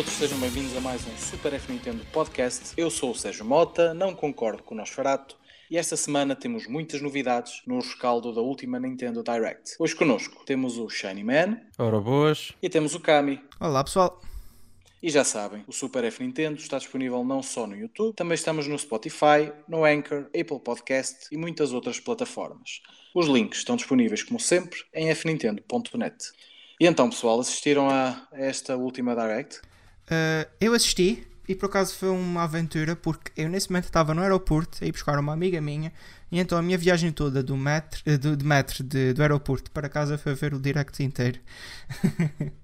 Todos, sejam bem-vindos a mais um Super F Nintendo Podcast. Eu sou o Sérgio Mota, não concordo com o Nosferato e esta semana temos muitas novidades no rescaldo da última Nintendo Direct. Hoje connosco temos o Shiny Man. Ora boas. E temos o Kami. Olá pessoal. E já sabem, o Super F Nintendo está disponível não só no YouTube, também estamos no Spotify, no Anchor, Apple Podcast e muitas outras plataformas. Os links estão disponíveis, como sempre, em fnintendo.net. E então, pessoal, assistiram a esta última Direct? Uh, eu assisti e por acaso foi uma aventura porque eu nesse momento estava no aeroporto a ir buscar uma amiga minha e então a minha viagem toda do metro, eh, do, de metro de, do aeroporto para casa foi ver o direct inteiro.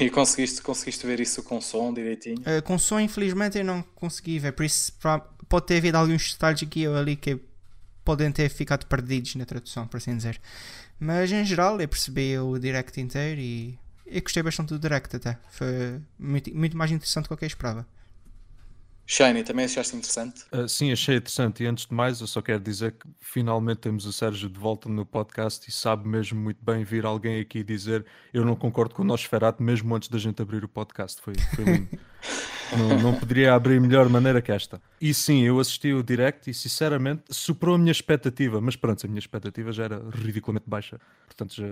E conseguiste, conseguiste ver isso com som direitinho? Uh, com som, infelizmente, eu não consegui ver. Por isso, pra, pode ter havido alguns detalhes aqui ou ali que podem ter ficado perdidos na tradução, por assim dizer. Mas em geral, eu percebi o direct inteiro e eu gostei bastante do direct até. Foi muito, muito mais interessante do que eu esperava. Shiny, também achaste interessante? Uh, sim, achei interessante. E antes de mais, eu só quero dizer que finalmente temos o Sérgio de volta no podcast e sabe mesmo muito bem vir alguém aqui dizer eu não concordo com o nosso Ferato mesmo antes da gente abrir o podcast. Foi, foi lindo. Não, não poderia abrir melhor maneira que esta. E sim, eu assisti o direct e sinceramente superou a minha expectativa. Mas pronto, a minha expectativa já era ridiculamente baixa. Portanto, já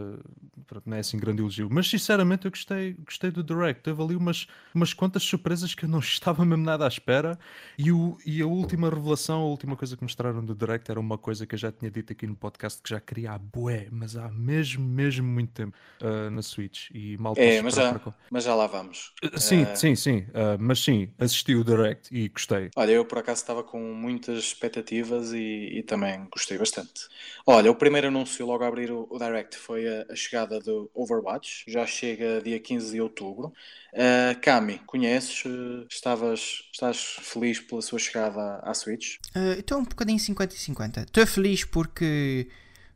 pronto, não é assim grande elogio. Mas sinceramente eu gostei, gostei do direct. Teve ali umas, umas quantas surpresas que eu não estava mesmo nada à espera. E, o, e a última revelação, a última coisa que mostraram do direct era uma coisa que eu já tinha dito aqui no podcast que já queria há bué, mas há mesmo, mesmo muito tempo uh, na Switch. E mal é, mas já, mas já lá vamos. Sim, uh... sim, sim. Uh, mas sim, assisti o Direct e gostei. Olha, eu por acaso estava com muitas expectativas e, e também gostei bastante. Olha, o primeiro anúncio logo a abrir o, o Direct foi a, a, chegada do Overwatch, já chega dia 15 de outubro. Uh, Kami, conheces? Uh, estavas, estás feliz pela sua chegada à, à Switch? Uh, estou um bocadinho 50 e 50. Estou feliz porque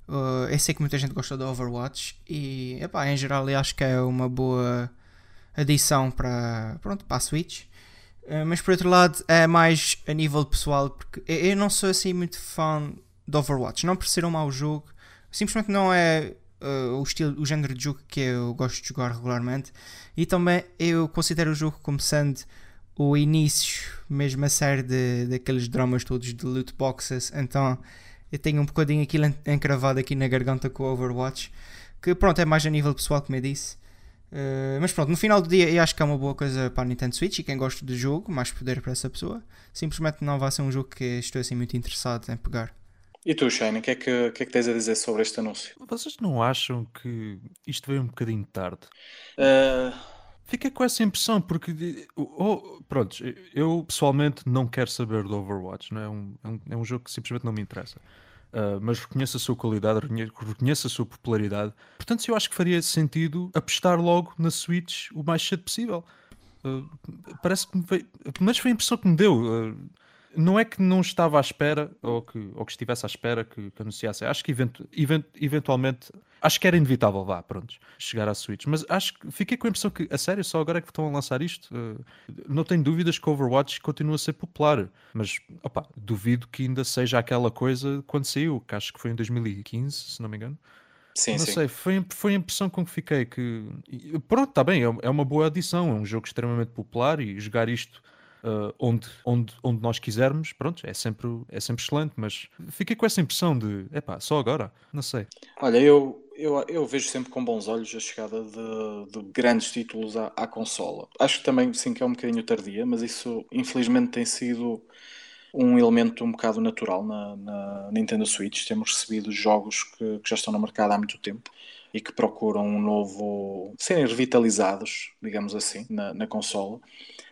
uh, eu sei que muita gente gostou do Overwatch e, epá, em geral, eu acho que é uma boa adição para, pronto, para a Switch. Eh, mas por outro lado é mais a nível pessoal, porque eu não sou assim muito fã de Overwatch, não por ser um mau jogo, simplesmente não é uh, o estilo, o género de jogo que eu gosto de jogar regularmente, e também eu considero o jogo como sendo o início, mesmo a série de, daqueles dramas todos de loot boxes, então eu tenho um bocadinho aquilo encravado aqui na garganta com o Overwatch, que pronto, é mais a nível pessoal, como eu disse. Uh, mas pronto, no final do dia eu acho que é uma boa coisa para a Nintendo Switch e quem gosta do jogo, mais poder para essa pessoa. Simplesmente não vai ser um jogo que estou assim muito interessado em pegar. E tu, Shane, o que, é que, que, é que tens a dizer sobre este anúncio? Vocês não acham que isto veio um bocadinho tarde? Uh... Fiquei com essa impressão, porque oh, pronto, eu pessoalmente não quero saber do Overwatch, não é? Um, é, um, é um jogo que simplesmente não me interessa. Uh, mas reconheço a sua qualidade, reconheço a sua popularidade. Portanto, eu acho que faria sentido apostar logo na Switch o mais cedo possível. Uh, parece que me veio, mas foi a impressão que me deu. Uh, não é que não estava à espera ou que, ou que estivesse à espera que, que anunciasse. Acho que event, event, eventualmente acho que era inevitável, vá, pronto, chegar à Switch. Mas acho que fiquei com a impressão que, a sério, só agora é que estão a lançar isto. Uh, não tenho dúvidas que Overwatch continua a ser popular, mas opa, duvido que ainda seja aquela coisa quando saiu, que acho que foi em 2015, se não me engano. Sim, não sim. sei, foi, foi a impressão com que fiquei que pronto, está bem, é, é uma boa adição, é um jogo extremamente popular e jogar isto uh, onde, onde, onde nós quisermos, pronto, é sempre, é sempre excelente, mas fiquei com essa impressão de, epá, só agora, não sei. Olha, eu, eu, eu vejo sempre com bons olhos a chegada de, de grandes títulos à, à, consola. Acho que também, sim, que é um bocadinho tardia, mas isso infelizmente tem sido um elemento um bocado natural na, na Nintendo Switch. Temos recebido jogos que, que já estão no mercado há muito tempo e que procuram um novo. serem revitalizados, digamos assim, na, na consola.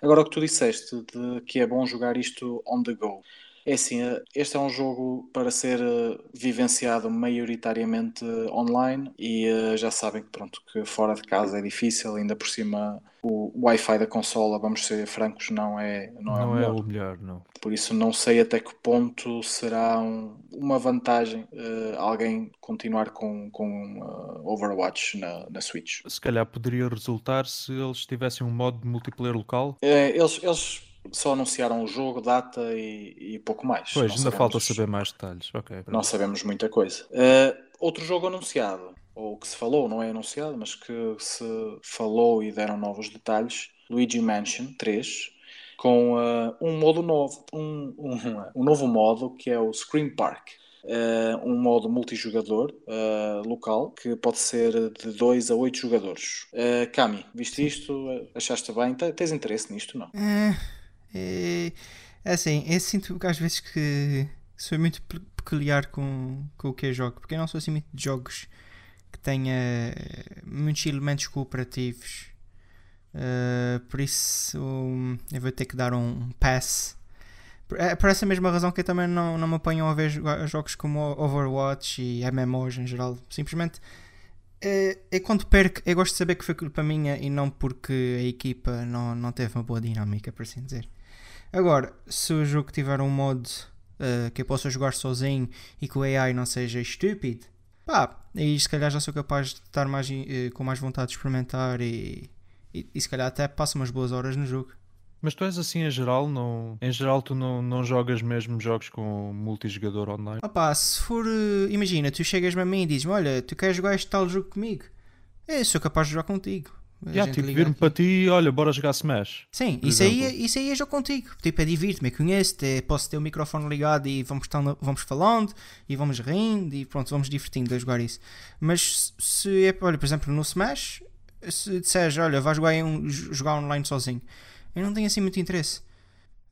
Agora, o que tu disseste de que é bom jogar isto on the go. É assim, eh, este é um jogo para ser eh, vivenciado maioritariamente online e eh, já sabem que, pronto, que fora de casa é difícil, ainda por cima o Wi-Fi da consola, vamos ser francos, não é, não, é não é, o, melhor. é o melhor. Não. Por isso não sei até que ponto será um, uma vantagem uh, alguém continuar com, com uh, Overwatch na, na Switch. Se calhar poderia resultar se eles tivessem um modo de multiplayer local. É, eles, eles só anunciaram o jogo, data e, e pouco mais. Pois, não ainda sabemos, falta saber mais detalhes. Okay, não sabemos muita coisa. Uh, outro jogo anunciado, ou que se falou, não é anunciado, mas que se falou e deram novos detalhes, Luigi Mansion 3 com uh, um modo novo, um, um, um, novo modo que é o Scream Park. Uh, um modo multijogador uh, local que pode ser de 2 a 8 jogadores. Uh, Cami, viste isto? Achaste bem? Tens interesse nisto? Não? É, é, assim, eu sinto às vezes que sou muito peculiar com, com o que jogo, porque eu não sou assim muito de jogos que tenha muitos elementos cooperativos. Uh, por isso um, eu vou ter que dar um pass é por essa mesma razão que eu também não, não me apanho a ver jogos como Overwatch e MMOs em geral. Simplesmente é, é quando perco, eu gosto de saber que foi culpa minha e não porque a equipa não, não teve uma boa dinâmica, por assim dizer. Agora, se o jogo tiver um modo uh, que eu possa jogar sozinho e que o AI não seja estúpido, pá, aí se calhar já sou capaz de estar mais, uh, com mais vontade de experimentar e, e, e se calhar até passo umas boas horas no jogo. Mas tu és assim em geral, não... em geral tu não, não jogas mesmo jogos com multijogador online? Opá, se for, eh, imagina, tu chegas-me a mim e dizes olha, tu queres jogar este tal jogo comigo? Eu sou capaz de jogar contigo. Yeah, tipo, vir-me para ti olha, bora jogar Smash. Sim, isso aí, é, isso aí é jogo contigo. Tipo, é divirto-me, conheço-te, posso ter o microfone ligado e vamos, tão, vamos falando e vamos rindo e pronto, vamos divertindo a jogar isso. Mas se é, olha, por exemplo, no Smash, se disseres, olha, vais jogar, um, jogar online sozinho eu não tenho assim muito interesse.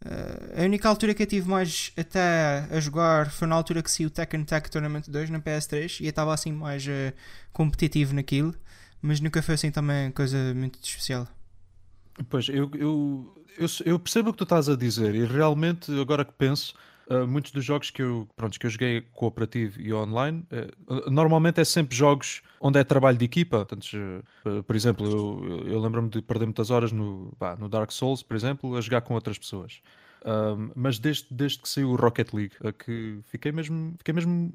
Uh, a única altura que eu tive mais até a jogar foi na altura que saiu o Tekken Tag Tournament 2 na PS3 e eu estava assim mais uh, competitivo naquilo, mas nunca foi assim também coisa muito especial. Pois, eu, eu, eu, eu percebo o que tu estás a dizer e realmente, agora que penso, Uh, muitos dos jogos que eu, pronto, que eu joguei cooperativo e online, uh, normalmente é sempre jogos onde é trabalho de equipa. Portanto, uh, por exemplo, eu, eu lembro-me de perder muitas horas no, no Dark Souls, por exemplo, a jogar com outras pessoas. mas desde, desde que saiu o Rocket League, que fiquei mesmo, fiquei mesmo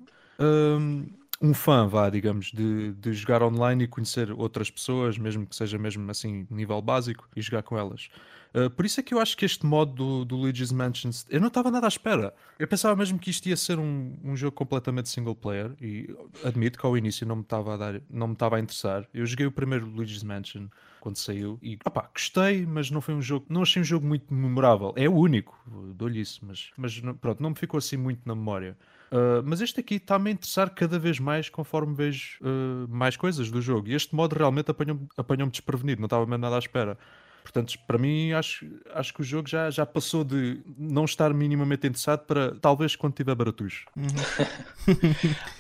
um fã, vá, digamos, de, de jogar online e conhecer outras pessoas, mesmo que seja mesmo assim nível básico, e jogar com elas. Uh, por isso é que eu acho que este modo do, do Luigi's Mansion eu não estava nada à espera. Eu pensava mesmo que isto ia ser um, um jogo completamente single player e admito que ao início não me estava a dar, não me estava a interessar. Eu joguei o primeiro Luigi's Mansion quando saiu e opá, gostei, mas não foi um jogo, não achei um jogo muito memorável. É o único, dou-lhe isso, mas, mas pronto, não me ficou assim muito na memória. Uh, mas este aqui está-me a interessar cada vez mais conforme vejo uh, mais coisas do jogo. E este modo realmente apanhou-me apanhou desprevenido, não estava mesmo nada à espera. Portanto, para mim, acho, acho que o jogo já, já passou de não estar minimamente interessado para talvez quando tiver baratos. Uhum.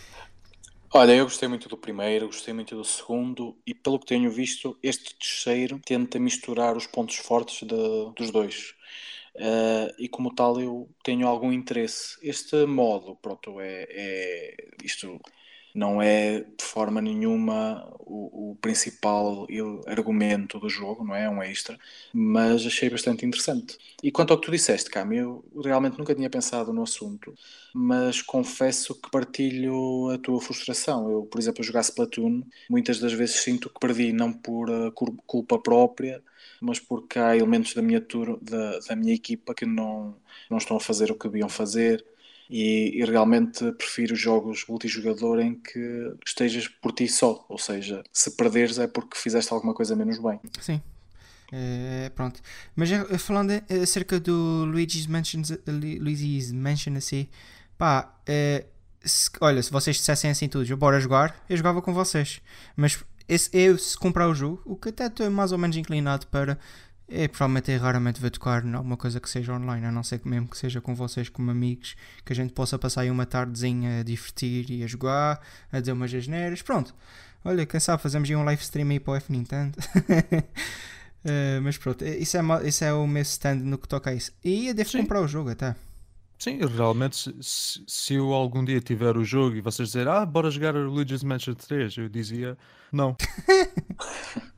Olha, eu gostei muito do primeiro, gostei muito do segundo e pelo que tenho visto, este terceiro tenta misturar os pontos fortes de, dos dois. Uh, e como tal eu tenho algum interesse. Este modo, pronto, é, é isto não é de forma nenhuma o, o, principal argumento do jogo, não é? É um extra, mas achei bastante interessante. E quanto ao que tu disseste, Cam, eu realmente nunca tinha pensado no assunto, mas confesso que partilho a tua frustração. Eu, por exemplo, a jogar muitas das vezes sinto que perdi não por uh, culpa própria, mas porque há elementos da minha, tour, da, da minha equipa que não, não estão a fazer o que deviam fazer e, e, realmente prefiro jogos multijogador em que estejas por ti só, ou seja, se perderes é porque fizeste alguma coisa menos bem. Sim. É, pronto, mas falando acerca do Luigi's Mansion, Luigi's Mansion assim, pá, é, se, olha, se vocês dissessem assim tudo, bora jogar, eu jogava com vocês, mas esse, eu se comprar o jogo, o que até estou mais ou menos inclinado para é, provavelmente é raramente ver tocar em alguma coisa que seja online, a não ser que mesmo que seja com vocês como amigos, que a gente possa passar aí uma tardezinha a divertir e a jogar, a dizer umas asneiras, pronto. Olha, quem sabe fazemos aí um live stream aí para o F Nintendo. uh, mas pronto, isso é, isso é o meu stand no que toca a isso. E eu devo Sim. comprar o jogo até. Sim, realmente, se, se, eu algum dia tiver o jogo e vocês dizerem, ah, bora jogar Luigi's Mansion 3, eu dizia, não.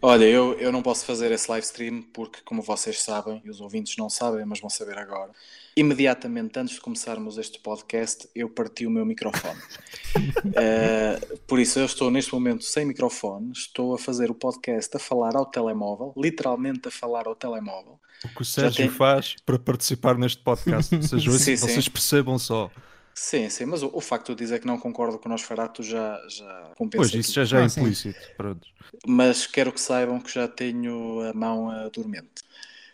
Olha, eu, eu não posso fazer esse live stream porque, como vocês sabem, e os ouvintes não sabem, mas vão saber agora, imediatamente antes de começarmos este podcast, eu parti o meu microfone. uh, por isso, eu estou neste momento sem microfone, estou a fazer o podcast a falar ao telemóvel, literalmente a falar ao telemóvel. O que o Sérgio tem... faz para participar neste podcast, ou seja, sim, vocês sim. percebam só. Sim, sim, mas o, o facto de dizer que não concordo com o Nosferatu já, já compensa. Pois, isso já, já é Ah, sim. implícito. Pronto. Mas quero que saibam que já tenho a mão uh, dormente.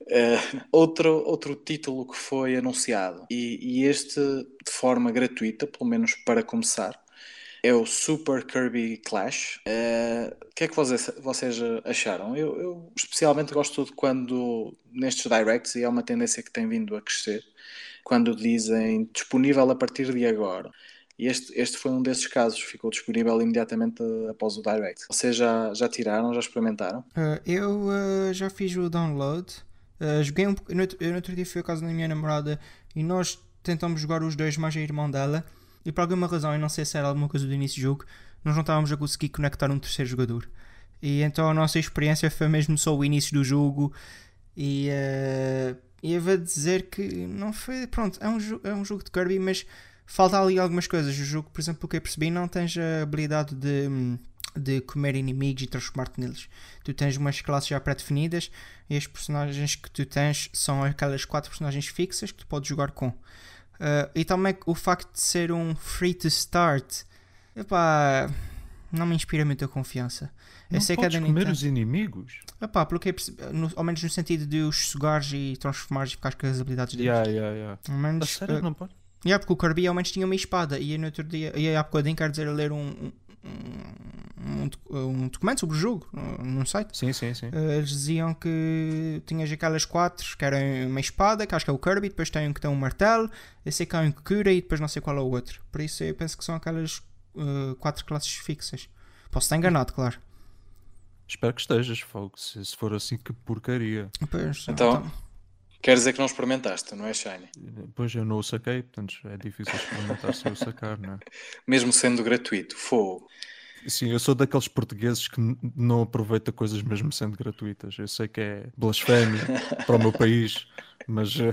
Eh, outro, outro título que foi anunciado, e, e este de forma gratuita, pelo menos para começar, é o Super Kirby Clash. Eh, O que é que vocês, vocês acharam? Eu, eu especialmente gosto de quando nestes directs, e é uma tendência que tem vindo a crescer, quando dizem disponível a partir de agora. E este, este foi um desses casos, ficou disponível imediatamente após o direct. Vocês já, já tiraram, já experimentaram? Uh, eu uh, já fiz o download. Uh, joguei um, pouco- no, outro- no outro dia foi a casa da minha namorada e nós tentamos jogar os dois mais a irmão dela. E por alguma razão, eu não sei se era alguma coisa do início do jogo, nós não estávamos a conseguir conectar um terceiro jogador. E então a nossa experiência foi mesmo só o início do jogo. E e eu vou dizer que não foi. Pronto, é um, é um jogo de Kirby, mas falta ali algumas coisas. O jogo, por exemplo, que eu percebi, não tens a habilidade de, de comer inimigos e transformar-te neles. Tu tens umas classes já pré-definidas e as personagens que tu tens são aquelas quatro personagens fixas que tu podes jogar com. Uh, e também o facto de ser um free to start, epá, não me inspira muita confiança. Eu Não sei que é da comer Nintendo. os inimigos? Epá, pelo que eu percebi, no- ao menos no sentido de os sugares e transformares e ficares com as habilidades deles. Yeah, yeah, yeah. Ao A menos, sério, uh, não pode? Yeah, porque o Kirby ao menos tinha uma espada e no outro dia, e há bocadinho quero dizer a ler um, um, um, um documento sobre o jogo num site. Sim, sim, sim. Uh, Eles diziam que tinhas aquelas quatro que eram uma espada, que acho que é o Kirby, depois tem um que tem um martelo, eu sei que há um que cura e depois não sei qual é o outro. Por isso eu penso que são aquelas uh, quatro classes fixas. Posso estar enganado, claro. Espero que estejas, fogo. Se, se for assim, que porcaria. Pois, Então, quer dizer que não experimentaste, não é, Shiny? Pois eu não o saquei, portanto é difícil experimentar se eu sacar, não é? Mesmo sendo gratuito, fogo. Sim, eu sou daqueles portugueses que não aproveita coisas mesmo sendo gratuitas. Eu sei que é blasfémia para o meu país, mas eh,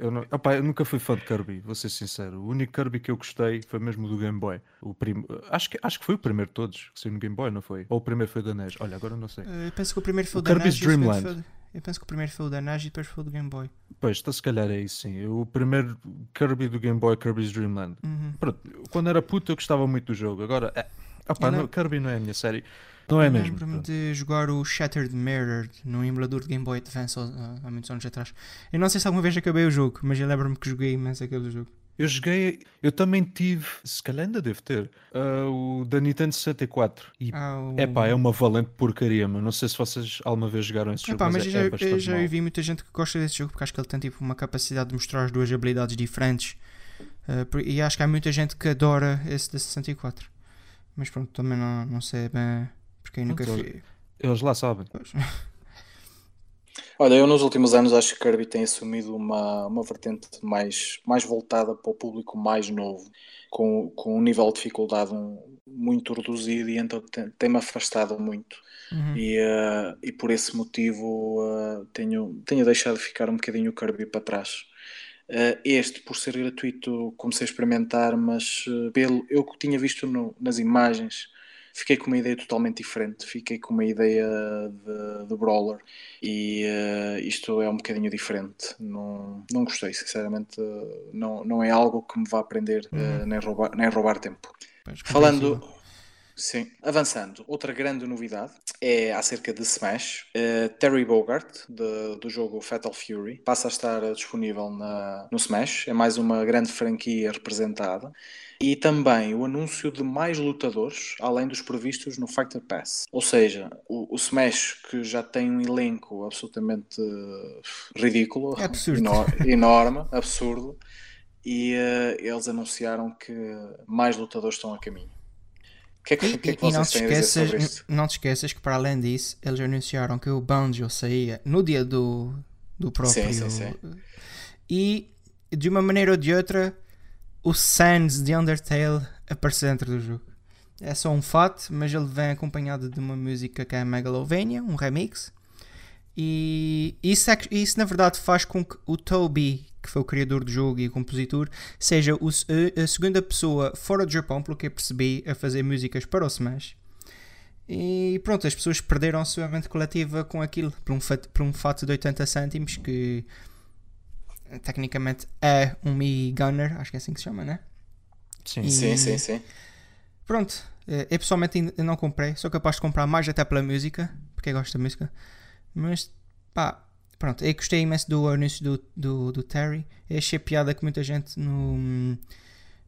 eu, não- Opá, eu nunca fui fã de Kirby, vou ser sincero. O único Kirby que eu gostei foi mesmo do Game Boy. O prim... acho, que, acho que foi o primeiro de todos que saiu no Game Boy, não foi? Ou o primeiro foi da NES? Olha, agora não sei. Uh, eu penso que o primeiro foi o, O da Kirby's NES e o segundo Dream foi o- Eu penso que o primeiro foi o da NES e depois foi o do Game Boy. Pois, então se calhar é isso sim. O primeiro Kirby do Game Boy, Kirby's Dream Land. Uhum. Pronto, quando era puto eu gostava muito do jogo. Agora, é, não- não- Kirby não é a minha série. Não é mesmo. Lembro-me de jogar o Shattered Mirror no emulador de Game Boy Advance há, há muitos anos atrás. Eu não sei se alguma vez acabei o jogo, mas eu lembro-me que joguei imenso aquele jogo. Eu joguei, eu também tive, se calhar ainda devo ter, ah, o da Nintendo 64. E Ah, o... epá, é uma valente porcaria, mas não sei se vocês alguma vez jogaram esse jogo, Epá, mas, mas é, eu já, é eu já vi muita gente que gosta desse jogo porque acho que ele tem tipo uma capacidade de mostrar as duas habilidades diferentes. Uh, e acho que há muita gente que adora esse da 64. Mas pronto, também não, não sei bem nunca Pronto, fui. Eles lá sabem. Pois. Olha, eu nos últimos anos acho que Kirby tem assumido uma, uma vertente mais, mais voltada para o público mais novo, com, com um nível de dificuldade muito reduzido e então tem- tem-me afastado muito. Uhum. E, eh, e por esse motivo eh, tenho, tenho deixado de ficar um bocadinho o Kirby para trás. Eh, este, por ser gratuito, comecei a experimentar, mas pelo eu que tinha visto no- nas imagens, fiquei com uma ideia totalmente diferente. Fiquei com uma ideia de, de brawler e eh, isto é um bocadinho diferente. Não, não gostei, sinceramente. não, não é algo que me vá aprender eh, nem, roubar, nem roubar tempo. Falando. Sim, avançando, outra grande novidade é acerca de Smash. Eh, Terry Bogart, de- do jogo Fatal Fury, passa a estar disponível na, no Smash. É mais uma grande franquia representada. E também o anúncio de mais lutadores, além dos previstos no Fighter Pass. Ou seja, o, o Smash, que já tem um elenco absolutamente eh, ridículo, É absurdo. eno- enorme, absurdo, e eh, eles anunciaram que mais lutadores estão a caminho. Que é que, E, que, é que e- não, te esqueças, não te esqueças que para além disso eles anunciaram que o Banjo saía no dia do, do próprio Sim, sim, sim. e de uma maneira ou de outra o Sans de Undertale aparece dentro do jogo. É só um fato, mas ele vem acompanhado de uma música que é Megalovania, um remix. E isso, é isso na verdade faz com que o Toby, que foi o criador do jogo e o compositor, seja o se- a, a segunda pessoa fora do Japão, pelo que eu percebi, a fazer músicas para o Smash. E pronto, as pessoas perderam-se a mente coletiva com aquilo, por um, fato, por um fato de 80 cêntimos que tecnicamente é um Mi Gunner, acho que é assim que se chama, né? Sim, E- Sim, sim, sim. Pronto, eh, eu pessoalmente ainda não comprei, sou capaz de comprar mais até pela música, porque eu gosto da música. Mas pá, pronto, eu gostei imenso do anúncio do, do, do Terry. Eu achei piada que muita gente no,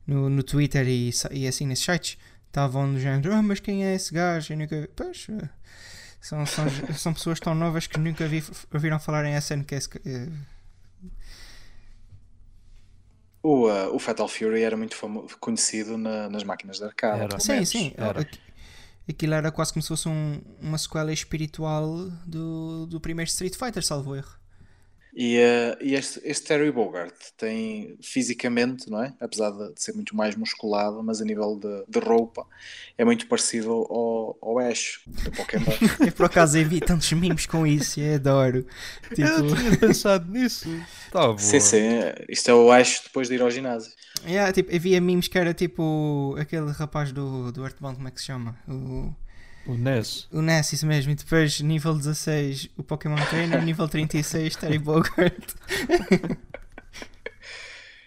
no, no Twitter e, e assim nesses sites estavam no género, ah, mas quem é esse gajo? Eu nunca... Pois, eh, são, são, são pessoas tão novas que nunca vi, ouviram falar em SNK. eh, O, uh, o Fatal Fury era muito conhecido na- nas máquinas de arcade. Era. Sim, menos. sim. era. Aqu- Aquilo era quase como se fosse um- uma sequela espiritual do, do primeiro Street Fighter, salvo erro. E, uh, e este, este Terry Bogard tem fisicamente, não é? Apesar de ser muito mais musculado, mas a nível de, de roupa é muito parecido ao, ao Ash do Pokémon. Eu por acaso eu vi tantos mimos com isso e eu adoro. Eu Tipo, tinha pensado nisso. Tá bom. sim, sim. Isto é o Ash depois de ir ao ginásio. yeah, tipo, eu via mimos que era tipo aquele rapaz do, do Earthbound, como é que se chama? O, O NES. o Ness, isso mesmo. E depois, nível 16, o Pokémon Trainer, nível 36, Terry Bogard.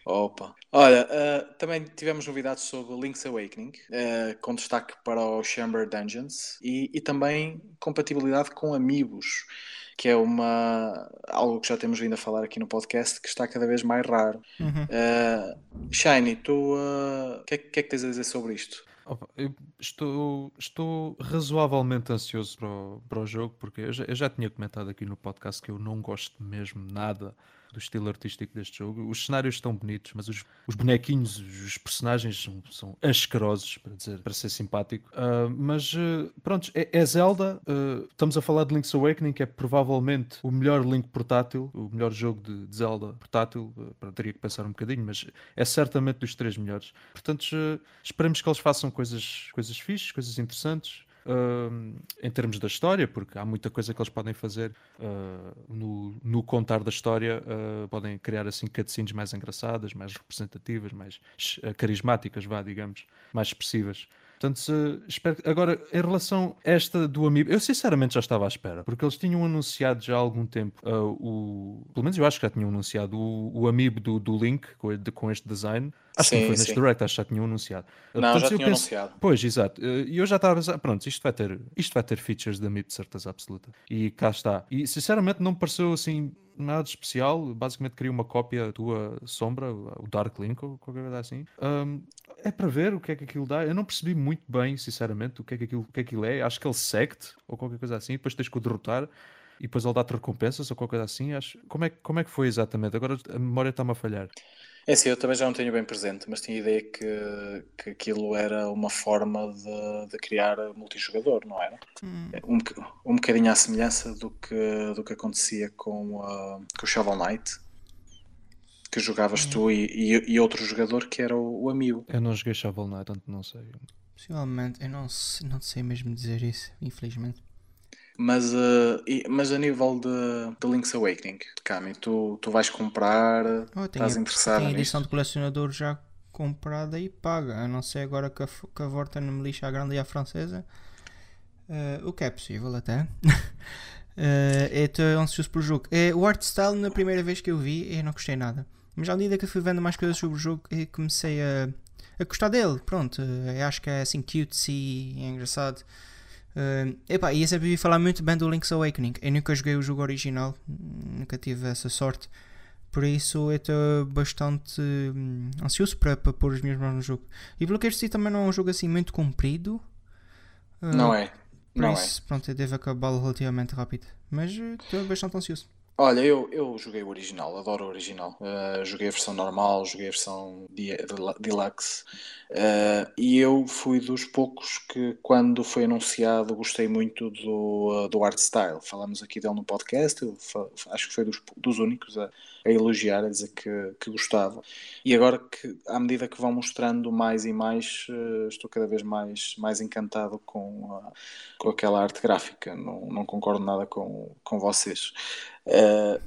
Opa. Olha, uh, também tivemos novidades sobre Link's Awakening, uh, com destaque para o Chamber Dungeons e, e também compatibilidade com amigos, que é uma algo que já temos vindo a falar aqui no podcast, que está cada vez mais raro. Uhum. Uh, Shiny, tu uh, o que, é, que é que tens a dizer sobre isto? Eu estou, estou razoavelmente ansioso para o, para o jogo, porque eu já, eu já tinha comentado aqui no podcast que eu não gosto mesmo nada do estilo artístico deste jogo. Os cenários estão bonitos, mas os, os bonequinhos, os personagens são, são asquerosos, para, dizer, para ser simpático. Ah, mas uh, pronto, é, é Zelda. uh, estamos a falar de Link's Awakening, que é provavelmente o melhor Link portátil, o melhor jogo de, de Zelda portátil. Uh, pronto, teria que pensar um bocadinho, mas é certamente dos três melhores. Portanto, uh, esperemos que eles façam coisas, coisas fixes, coisas interessantes. Uh, em termos da história, porque há muita coisa que eles podem fazer uh, no, no contar da história, uh, podem criar assim cutscenes mais engraçadas, mais representativas, mais uh, carismáticas, vá, digamos, mais expressivas. Portanto, se- espero que- agora, em relação a esta do Amiibo, eu sinceramente já estava à espera, porque eles tinham anunciado já há algum tempo uh, o. Pelo menos eu acho que já tinham anunciado o, o Amiibo do, do Link com, de- com este design. Acho que Sim, não foi neste. Direct, acho que já tinham anunciado. Não, Portanto, já tinham penso- anunciado. Pois, exato. Eh, E eu já estava a pensar, pronto, isto vai ter, isto vai ter features da Amiibo de certeza absoluta. E cá está. E sinceramente não me pareceu assim nada de especial. Basicamente queria uma cópia da tua sombra, o Dark Link ou qualquer coisa assim. Ahm, é para ver o que é que aquilo dá. Eu não percebi muito bem, sinceramente, o que é que aquilo, o que é, que aquilo é. Acho que ele segue-te ou qualquer coisa assim. Depois tens que o derrotar. E depois ele dá-te recompensas ou qualquer coisa assim. Acho... Como, é, que- como é que foi exatamente? Agora a memória está-me a falhar. É assim, eu também já não tenho bem presente, mas tinha a ideia que, que aquilo era uma forma de, de criar multijogador, não era? Hum, Um, boc- um bocadinho à semelhança do que, do que acontecia com, ah, com o Shovel Knight, que jogavas tu e, e, e outro jogador que era o, o amigo. Eu não joguei Shovel Knight, portanto não sei. possivelmente, eu não, não sei mesmo dizer isso, infelizmente. Mas, e- mas a nível de, de Link's Awakening, Cami, tu, tu vais comprar, Oh, tenho, estás interessado a edição de colecionador já comprada e paga. A não ser agora que a, que a Vorten me lixa a grande e a francesa. Eh, o que é possível até. Eh, estou ansioso pelo jogo. Eh, o art style, na primeira vez que eu vi, eu não gostei nada. Mas à medida que eu fui vendo mais coisas sobre o jogo, eu comecei a, a gostar dele. Pronto, eh, acho que é assim cutesy, é engraçado. Eh, epá, e eu sempre ouvi falar muito bem do Link's Awakening. Eu nunca joguei o jogo original, nunca tive essa sorte. Por isso eu estou bastante hum, ansioso para, para pôr os meus mãos no jogo. E pelo que eu sei também não é um jogo assim muito comprido. Ah, Não é? Não é? isso, pronto, eu devo acabá-lo relativamente rápido. Mas eh, estou bastante ansioso. Olha, eu, eu joguei o original, adoro o original. Uh, joguei a versão normal, joguei a versão de- de- deluxe. Uh, e eu fui dos poucos que, quando foi anunciado, gostei muito do, uh, do art style. Falamos aqui dele no podcast, eu acho que foi dos, dos únicos a, a elogiar, a dizer que, que gostava. E agora que, à medida que vão mostrando mais e mais, estou cada vez mais, mais encantado com, com aquela arte gráfica. Não, não concordo nada com, com vocês. Uh,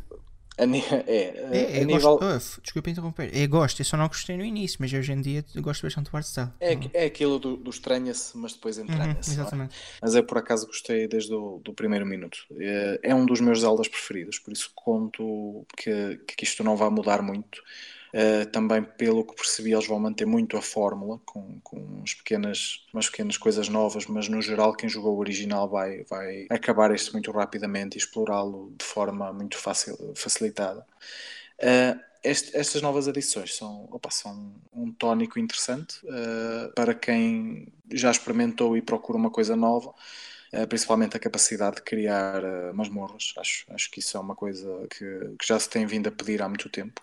A é, É, a eu nível, gosto, desculpa interromper. Eu gosto, eu só não gostei no início, mas hoje em dia gosto bastante do art style. é, é aquilo do, do estranha-se, mas depois Uhum, entranha-se. é? exatamente. Mas eu por acaso gostei desde o do primeiro minuto. É, é um dos meus Zeldas preferidos, por isso conto que, que isto não vai mudar muito. Eh, também pelo que percebi eles vão manter muito a fórmula com, com umas, pequenas, umas pequenas coisas novas, mas no geral quem jogou o original vai, vai acabar isto muito rapidamente e explorá-lo de forma muito fácil, facilitada. Eh, este- estas novas adições são, opa, são um tónico interessante eh, para quem já experimentou e procura uma coisa nova, eh, principalmente a capacidade de criar eh, masmorras. Acho, acho que isso é uma coisa que, que já se tem vindo a pedir há muito tempo.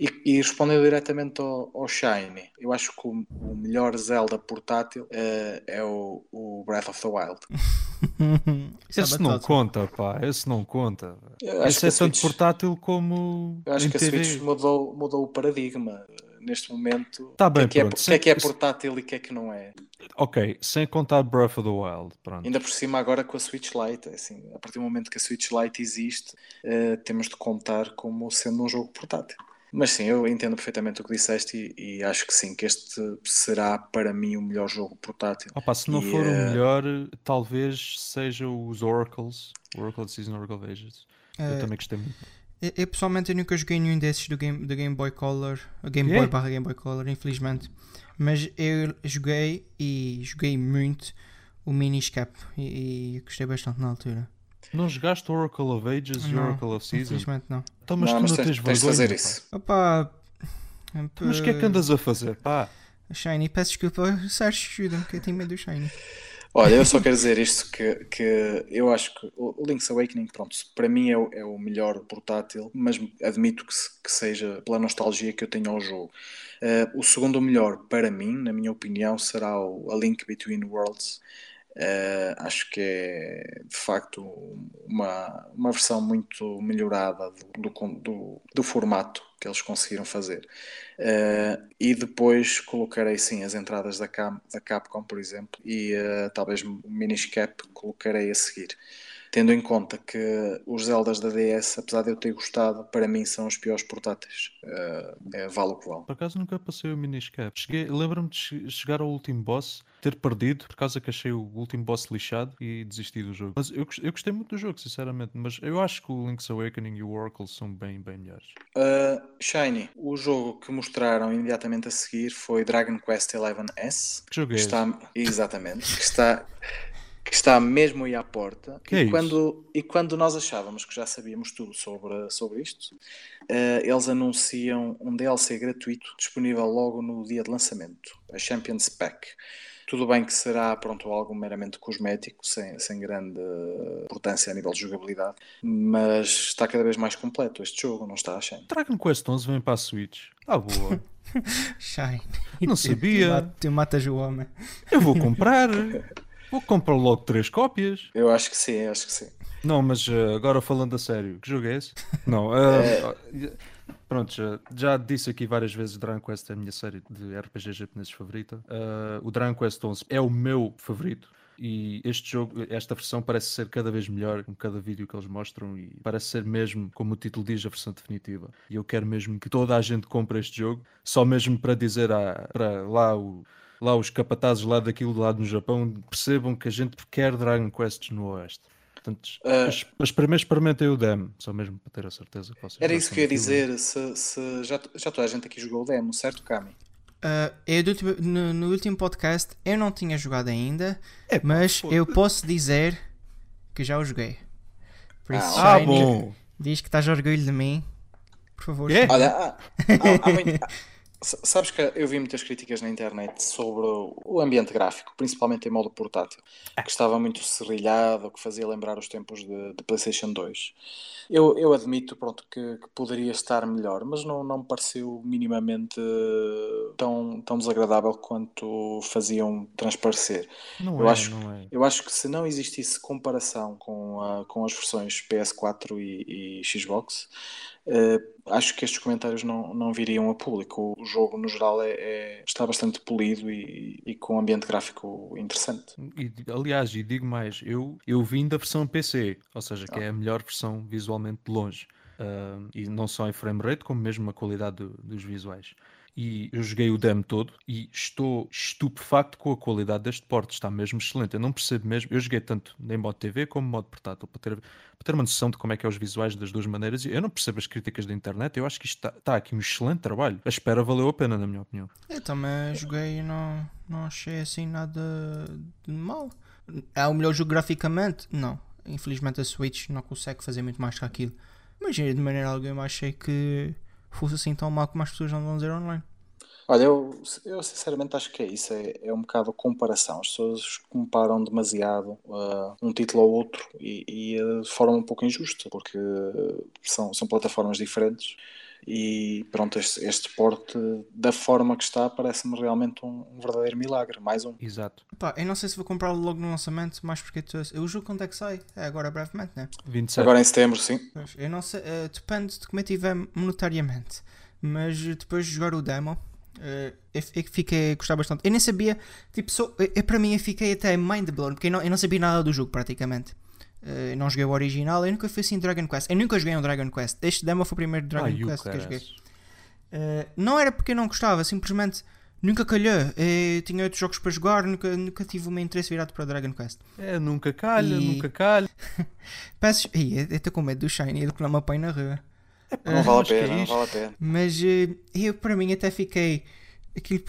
E, e respondendo diretamente ao, ao Shiny, eu acho que o, o melhor Zelda portátil eh, é o, o Breath of the Wild. Isso é Esse não conta, pá. Esse não conta. Esse que é a tanto Switch- portátil como Eu acho em que a TV. Switch mudou, mudou o paradigma eh, neste momento. Tá o que é bem, que é, pronto. o que é que é Se- se- portátil e o que é que não é. Ok, sem contar Breath of the Wild. Pronto. Ainda por cima agora com a Switch Lite, assim, a partir do momento que a Switch Lite existe, eh, temos de contar como sendo um jogo portátil. Mas sim, eu entendo perfeitamente o que disseste e, e acho que sim, que este será para mim o melhor jogo portátil. Opa, se não E, for o eh, melhor, talvez seja os Oracles. Oracle Season Oracle of Ages. Eu Eh, também gostei muito. Eu, eu, pessoalmente eu nunca joguei nenhum desses do Game, do Game Boy Color, Game Quê? Boy barra Game Boy Color, infelizmente. Mas eu joguei e joguei muito o Miniscap e, e gostei bastante na altura. Não jogaste Oracle of Ages e Oracle of Season? Infelizmente não. Então, mas não, tu mas não tens, tens tens vergonha. de fazer isso. Opa! Então, Mas o que é que andas a fazer? Pá, Shiny, peço desculpa, Sérgio, ajuda-me que eu tenho medo do Shiny. Olha, eu só quero dizer isto que, que eu acho que o Link's Awakening, pronto, para mim é o, é o melhor portátil, mas admito que, se- que seja pela nostalgia que eu tenho ao jogo. Eh, o segundo melhor para mim, na minha opinião, será o A Link Between Worlds. Eh, acho que é de facto uma, uma versão muito melhorada do, do, do- do formato que eles conseguiram fazer. Eh, e depois colocarei sim as entradas da, Cam, da Capcom, por exemplo, e eh, talvez o Miniscap colocarei a seguir. Tendo em conta que os Zeldas da DS, apesar de eu ter gostado, para mim são os piores portáteis. Eh, é, vale o que vale. por acaso nunca passei o Miniscap. Lembro-me de che- chegar ao último boss, ter perdido, por causa que achei o último boss lixado e desisti do jogo. Mas eu, eu gostei muito do jogo, sinceramente. Mas eu acho que o Link's Awakening e o Oracle são bem, bem melhores. Uh, Shiny, o jogo que mostraram imediatamente a seguir foi Dragon Quest XI-S. Que jogo é está, exatamente, que está, que está mesmo aí à porta. Que é e, isso? quando, e quando nós achávamos que já sabíamos tudo sobre, sobre isto, uh, eles anunciam um DLC gratuito disponível logo no dia de lançamento, a Champions Pack. Tudo bem que será pronto, algo meramente cosmético, sem, sem grande uh, importância a nível de jogabilidade, mas está cada vez mais completo este jogo, não está, Shiny? Dragon Quest 11 vem para a Switch. Ah, boa. Shiny. Não sabia. Tu, mat- tu matas o homem. Eu vou comprar. Vou comprar logo três cópias. Eu acho que sim, acho que sim. Não, mas eh, agora falando a sério, que jogo é esse? Não, eh, pronto, já, já disse aqui várias vezes Dragon Quest é a minha série de RPG japoneses favorita. Eh, o Dragon Quest 11 é o meu favorito. E este jogo, esta versão parece ser cada vez melhor com cada vídeo que eles mostram e parece ser mesmo, como o título diz, a versão definitiva. E eu quero mesmo que toda a gente compre este jogo, só mesmo para dizer a, para lá o, lá os capatazes lá daquilo lá no Japão percebam que a gente quer Dragon Quests no Oeste. Portanto, Ah. mas, primeiro experimentem o demo, só mesmo para ter a certeza que vocês Era isso que eu ia dizer. Se, se- já, já toda a gente aqui jogou o demo, certo, Kami? Uh, eu no, no último podcast eu não tinha jogado ainda, Epá, mas pô. eu posso dizer que já o joguei. Por isso, Ah, Shiny, bom! diz que estás orgulho de mim. Por favor, É? Shiny. Olha, há- há- há muito- há- s- sabes que eu vi muitas críticas na internet sobre o- ambiente gráfico, principalmente em modo portátil, que estava muito serrilhado, que fazia lembrar os tempos de, de PlayStation 2. Eu, eu admito pronto, que, que poderia estar melhor, mas não, não me pareceu minimamente tão, tão desagradável quanto faziam transparecer. Não Eu é, acho- não é. Eu acho que se não existisse comparação com, a- com as versões PS4 e, e Xbox, acho que estes comentários não, não viriam a público. O jogo, no geral, é, é- está bastante polido e, e com um ambiente gráfico interessante. E, aliás, e digo mais, eu, eu vim da versão PC, ou seja, que é a melhor versão visualmente de longe. Uh, e não só em frame rate, como mesmo a qualidade do, dos visuais e eu joguei o demo todo e estou estupefacto com a qualidade deste porte, está mesmo excelente. Eu não percebo mesmo, eu joguei tanto em modo TV como modo portátil para ter, para ter uma noção de como é que é os visuais das duas maneiras. Eu não percebo as críticas da internet, eu acho que está, está aqui um excelente trabalho. A espera valeu a pena, na minha opinião. Eu também joguei e não, não achei assim nada de mal. É o melhor jogo graficamente? Não. Infelizmente a Switch não consegue fazer muito mais que aquilo. Mas de maneira alguma achei que fosse assim tão mal como as pessoas não vão dizer online. Olha, eu, eu sinceramente acho que é isso, é, é um bocado a comparação. As pessoas comparam demasiado uh, um título ao outro e, e uh, de forma um pouco injusta, porque são, são plataformas diferentes e pronto, este, este porte da forma que está parece-me realmente um, um, verdadeiro milagre, mais um. Exato. Pá, eu não sei se vou comprar logo no lançamento, mais porque tu, o jogo quando é que sai? É agora brevemente, né? 27. Agora em setembro, sim. Eu não sei, uh, depende de como eu tiver monetariamente, mas depois de jogar o demo Uh, eu, eu fiquei a gostar bastante. Eu nem sabia, tipo, só, eu, eu, para mim eu fiquei até mind blown, porque eu não, eu não sabia nada do jogo praticamente. Uh, não joguei o original, eu nunca fui assim Dragon Quest. Eu nunca joguei um Dragon Quest. Este demo foi o primeiro Dragon ah, Quest que eu joguei. Uh, não era porque eu não gostava, simplesmente nunca calhou. Eu tinha outros jogos para jogar, nunca, nunca tive o meu interesse virado para Dragon Quest. É, nunca calha, e... nunca calha. Peço, eu estou com medo do Shiny, ele que não me apanha na rua. Não vale a pena, não vale a pena. Mas uh, eu, para mim, até fiquei. Aquilo,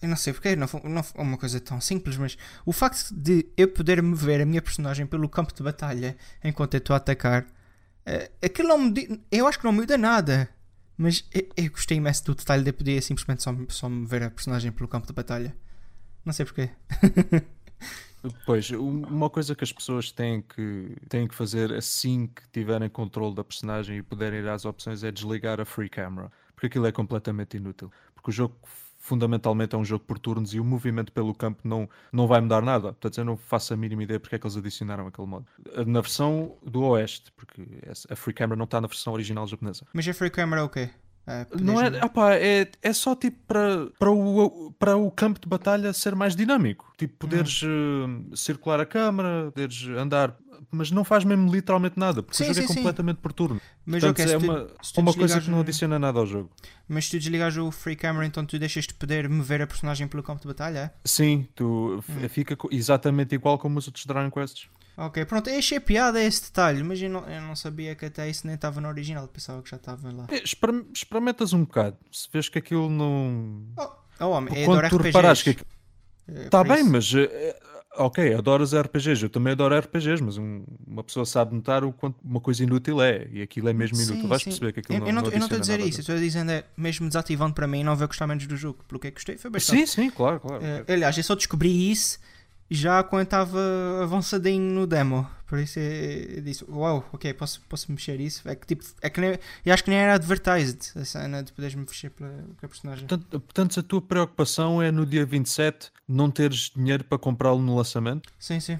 eu não sei porque, não, não é uma coisa tão simples, mas o facto de eu poder me ver a minha personagem pelo campo de batalha enquanto eu estou a atacar, uh, aquilo não me. Eu acho que não muda nada. Mas eu, eu gostei imenso do detalhe de eu poder simplesmente só, só me ver a personagem pelo campo de batalha. Não sei porquê. Pois, uma coisa que as pessoas têm que, têm que fazer assim que tiverem controle da personagem e puderem ir às opções é desligar a free camera, porque aquilo é completamente inútil. Porque o jogo fundamentalmente é um jogo por turnos e o movimento pelo campo não, não vai mudar nada. Portanto, eu não faço a mínima ideia porque é que eles adicionaram aquele modo. Na versão do Oeste, porque a free camera não está na versão original japonesa. Mas a free camera é o quê? É, não é, opa, é, é só tipo para, para, o, para o campo de batalha ser mais dinâmico. Tipo, poderes hum. uh, circular a câmara, poderes andar, mas não faz mesmo literalmente nada, porque sim, o jogo é sim, é completamente sim. por turno. Mas Portanto, okay, é uma, uma coisa que não adiciona nada ao jogo. Mas se tu desligares o free camera, então tu deixas de poder mover a personagem pelo campo de batalha? Sim, tu hum. fica exatamente igual como os outros Dragon Quests. Ok, pronto, eu achei piada esse detalhe, mas eu não, eu não sabia que até isso nem estava no original, pensava que já estava lá. É, experimentas um bocado, se vês que aquilo não. Oh, oh homem, eu Quando tu RPGs. reparares que. Está é, bem, isso. mas. É, ok, adoras RPGs, eu também adoro RPGs, mas um, uma pessoa sabe notar o quanto uma coisa inútil é, e aquilo é mesmo inútil. Sim, Vais sim. perceber que aquilo eu, não, eu não, eu não estou a dizer isso, eu estou a dizer é mesmo desativando para mim não ver gostar menos do jogo, pelo que é que gostei, foi bastante. Sim, sim, claro, claro. Uh, aliás, eu só descobri isso já quando estava avançadinho no demo. Por isso eu disse, uau, wow, ok, posso, posso mexer isso. É que tipo, é que nem, eu acho que nem era advertised a cena de poderes mexer pela, pela personagem. Portanto, portanto, a tua preocupação é no dia 27 não teres dinheiro para comprá-lo no lançamento? Sim, sim.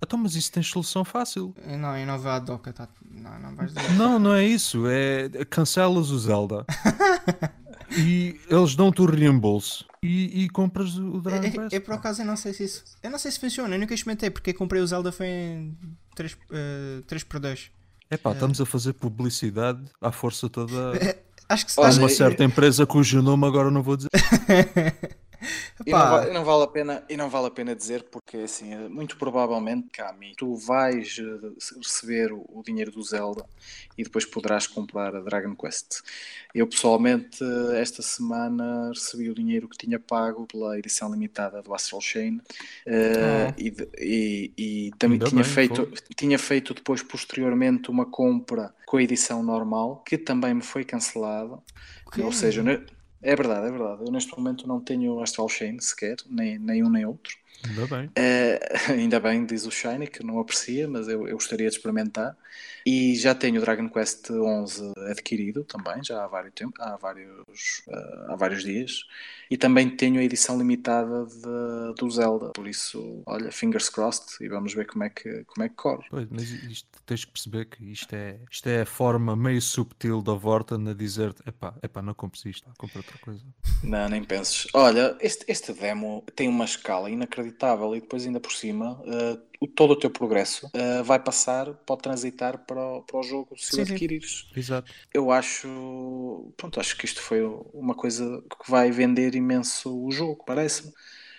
Então, mas isso tem solução fácil. Não, em nova a doca, tá... não, não vais dizer. Não, não é isso. É cancelas o Zelda. e eles dão-te o reembolso e, e compras o Dragon é, Quest. Eu, por acaso eu não sei se isso. Eu não sei se funciona, eu nunca experimentei porque comprei o Zelda foi em 3, uh, 3 por 2. É estamos a fazer publicidade à força toda. Acho que se Há uma certa empresa cujo nome agora não vou dizer. E não, e não, vale a pena, e não vale a pena dizer porque assim, muito provavelmente, Cami, tu vais eh, receber o, dinheiro do Zelda e depois poderás comprar a Dragon Quest. Eu pessoalmente esta semana recebi o dinheiro que tinha pago pela edição limitada do Astral Chain uh, e, e, e, também tinha bem, feito, tinha feito depois posteriormente uma compra com a edição normal que também me foi cancelada. Okay. Ou seja, é verdade, é verdade. Eu neste momento não tenho Astral Chain sequer, nem, nem um nem outro. Ainda bem. Uh, ainda bem, diz o Shiny, que não aprecia, mas eu, eu gostaria de experimentar. E já tenho o Dragon Quest 11 adquirido também, já há vários, tempo, há vários, uh, há vários dias. E também tenho a edição limitada de, do Zelda. Por isso, olha, fingers crossed e vamos ver como é que, como é que corre. Pois, mas isto, tens que perceber que isto é, isto é a forma meio subtil da Vorta a dizer-te: epá, epá, não compres isto, compra outra coisa. Não, nem penses. Olha, este, este demo tem uma escala inacreditável inacreditável e depois ainda por cima uh, o, todo o teu progresso uh, vai passar, pode transitar para o, para o jogo se sim, o adquirires. Sim. Exato. Eu acho, pronto, acho que isto foi uma coisa que vai vender imenso o jogo, parece-me.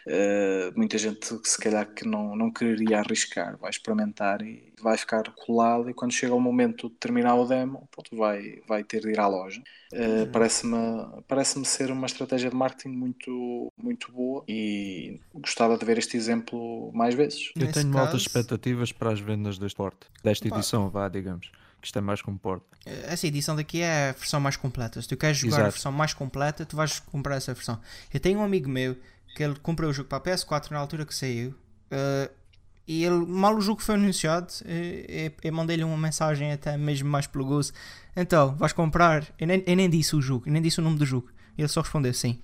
Uh, muita gente se calhar que não, não quereria arriscar, vai experimentar e vai ficar colado e quando chega o momento de terminar o demo, pronto, vai, vai ter de ir à loja. Uh, Parece-me parece ser uma estratégia de marketing muito, muito boa e gostava de ver este exemplo mais vezes. Eu tenho caso... altas expectativas para as vendas deste porte, desta edição, vá, digamos que isto é mais como porte. Essa edição daqui é a versão mais completa. Se tu queres jogar Exato. a versão mais completa, tu vais comprar essa versão. Eu tenho um amigo meu que ele comprou o jogo para a PS4 na altura que saiu. Uh, e ele, mal o jogo foi anunciado, eu, eh, eu mandei-lhe uma mensagem até mesmo mais pelo gozo. Então, vais comprar? Eu nem, eu nem disse o jogo, eu nem disse o nome do jogo. Ele só respondeu sim.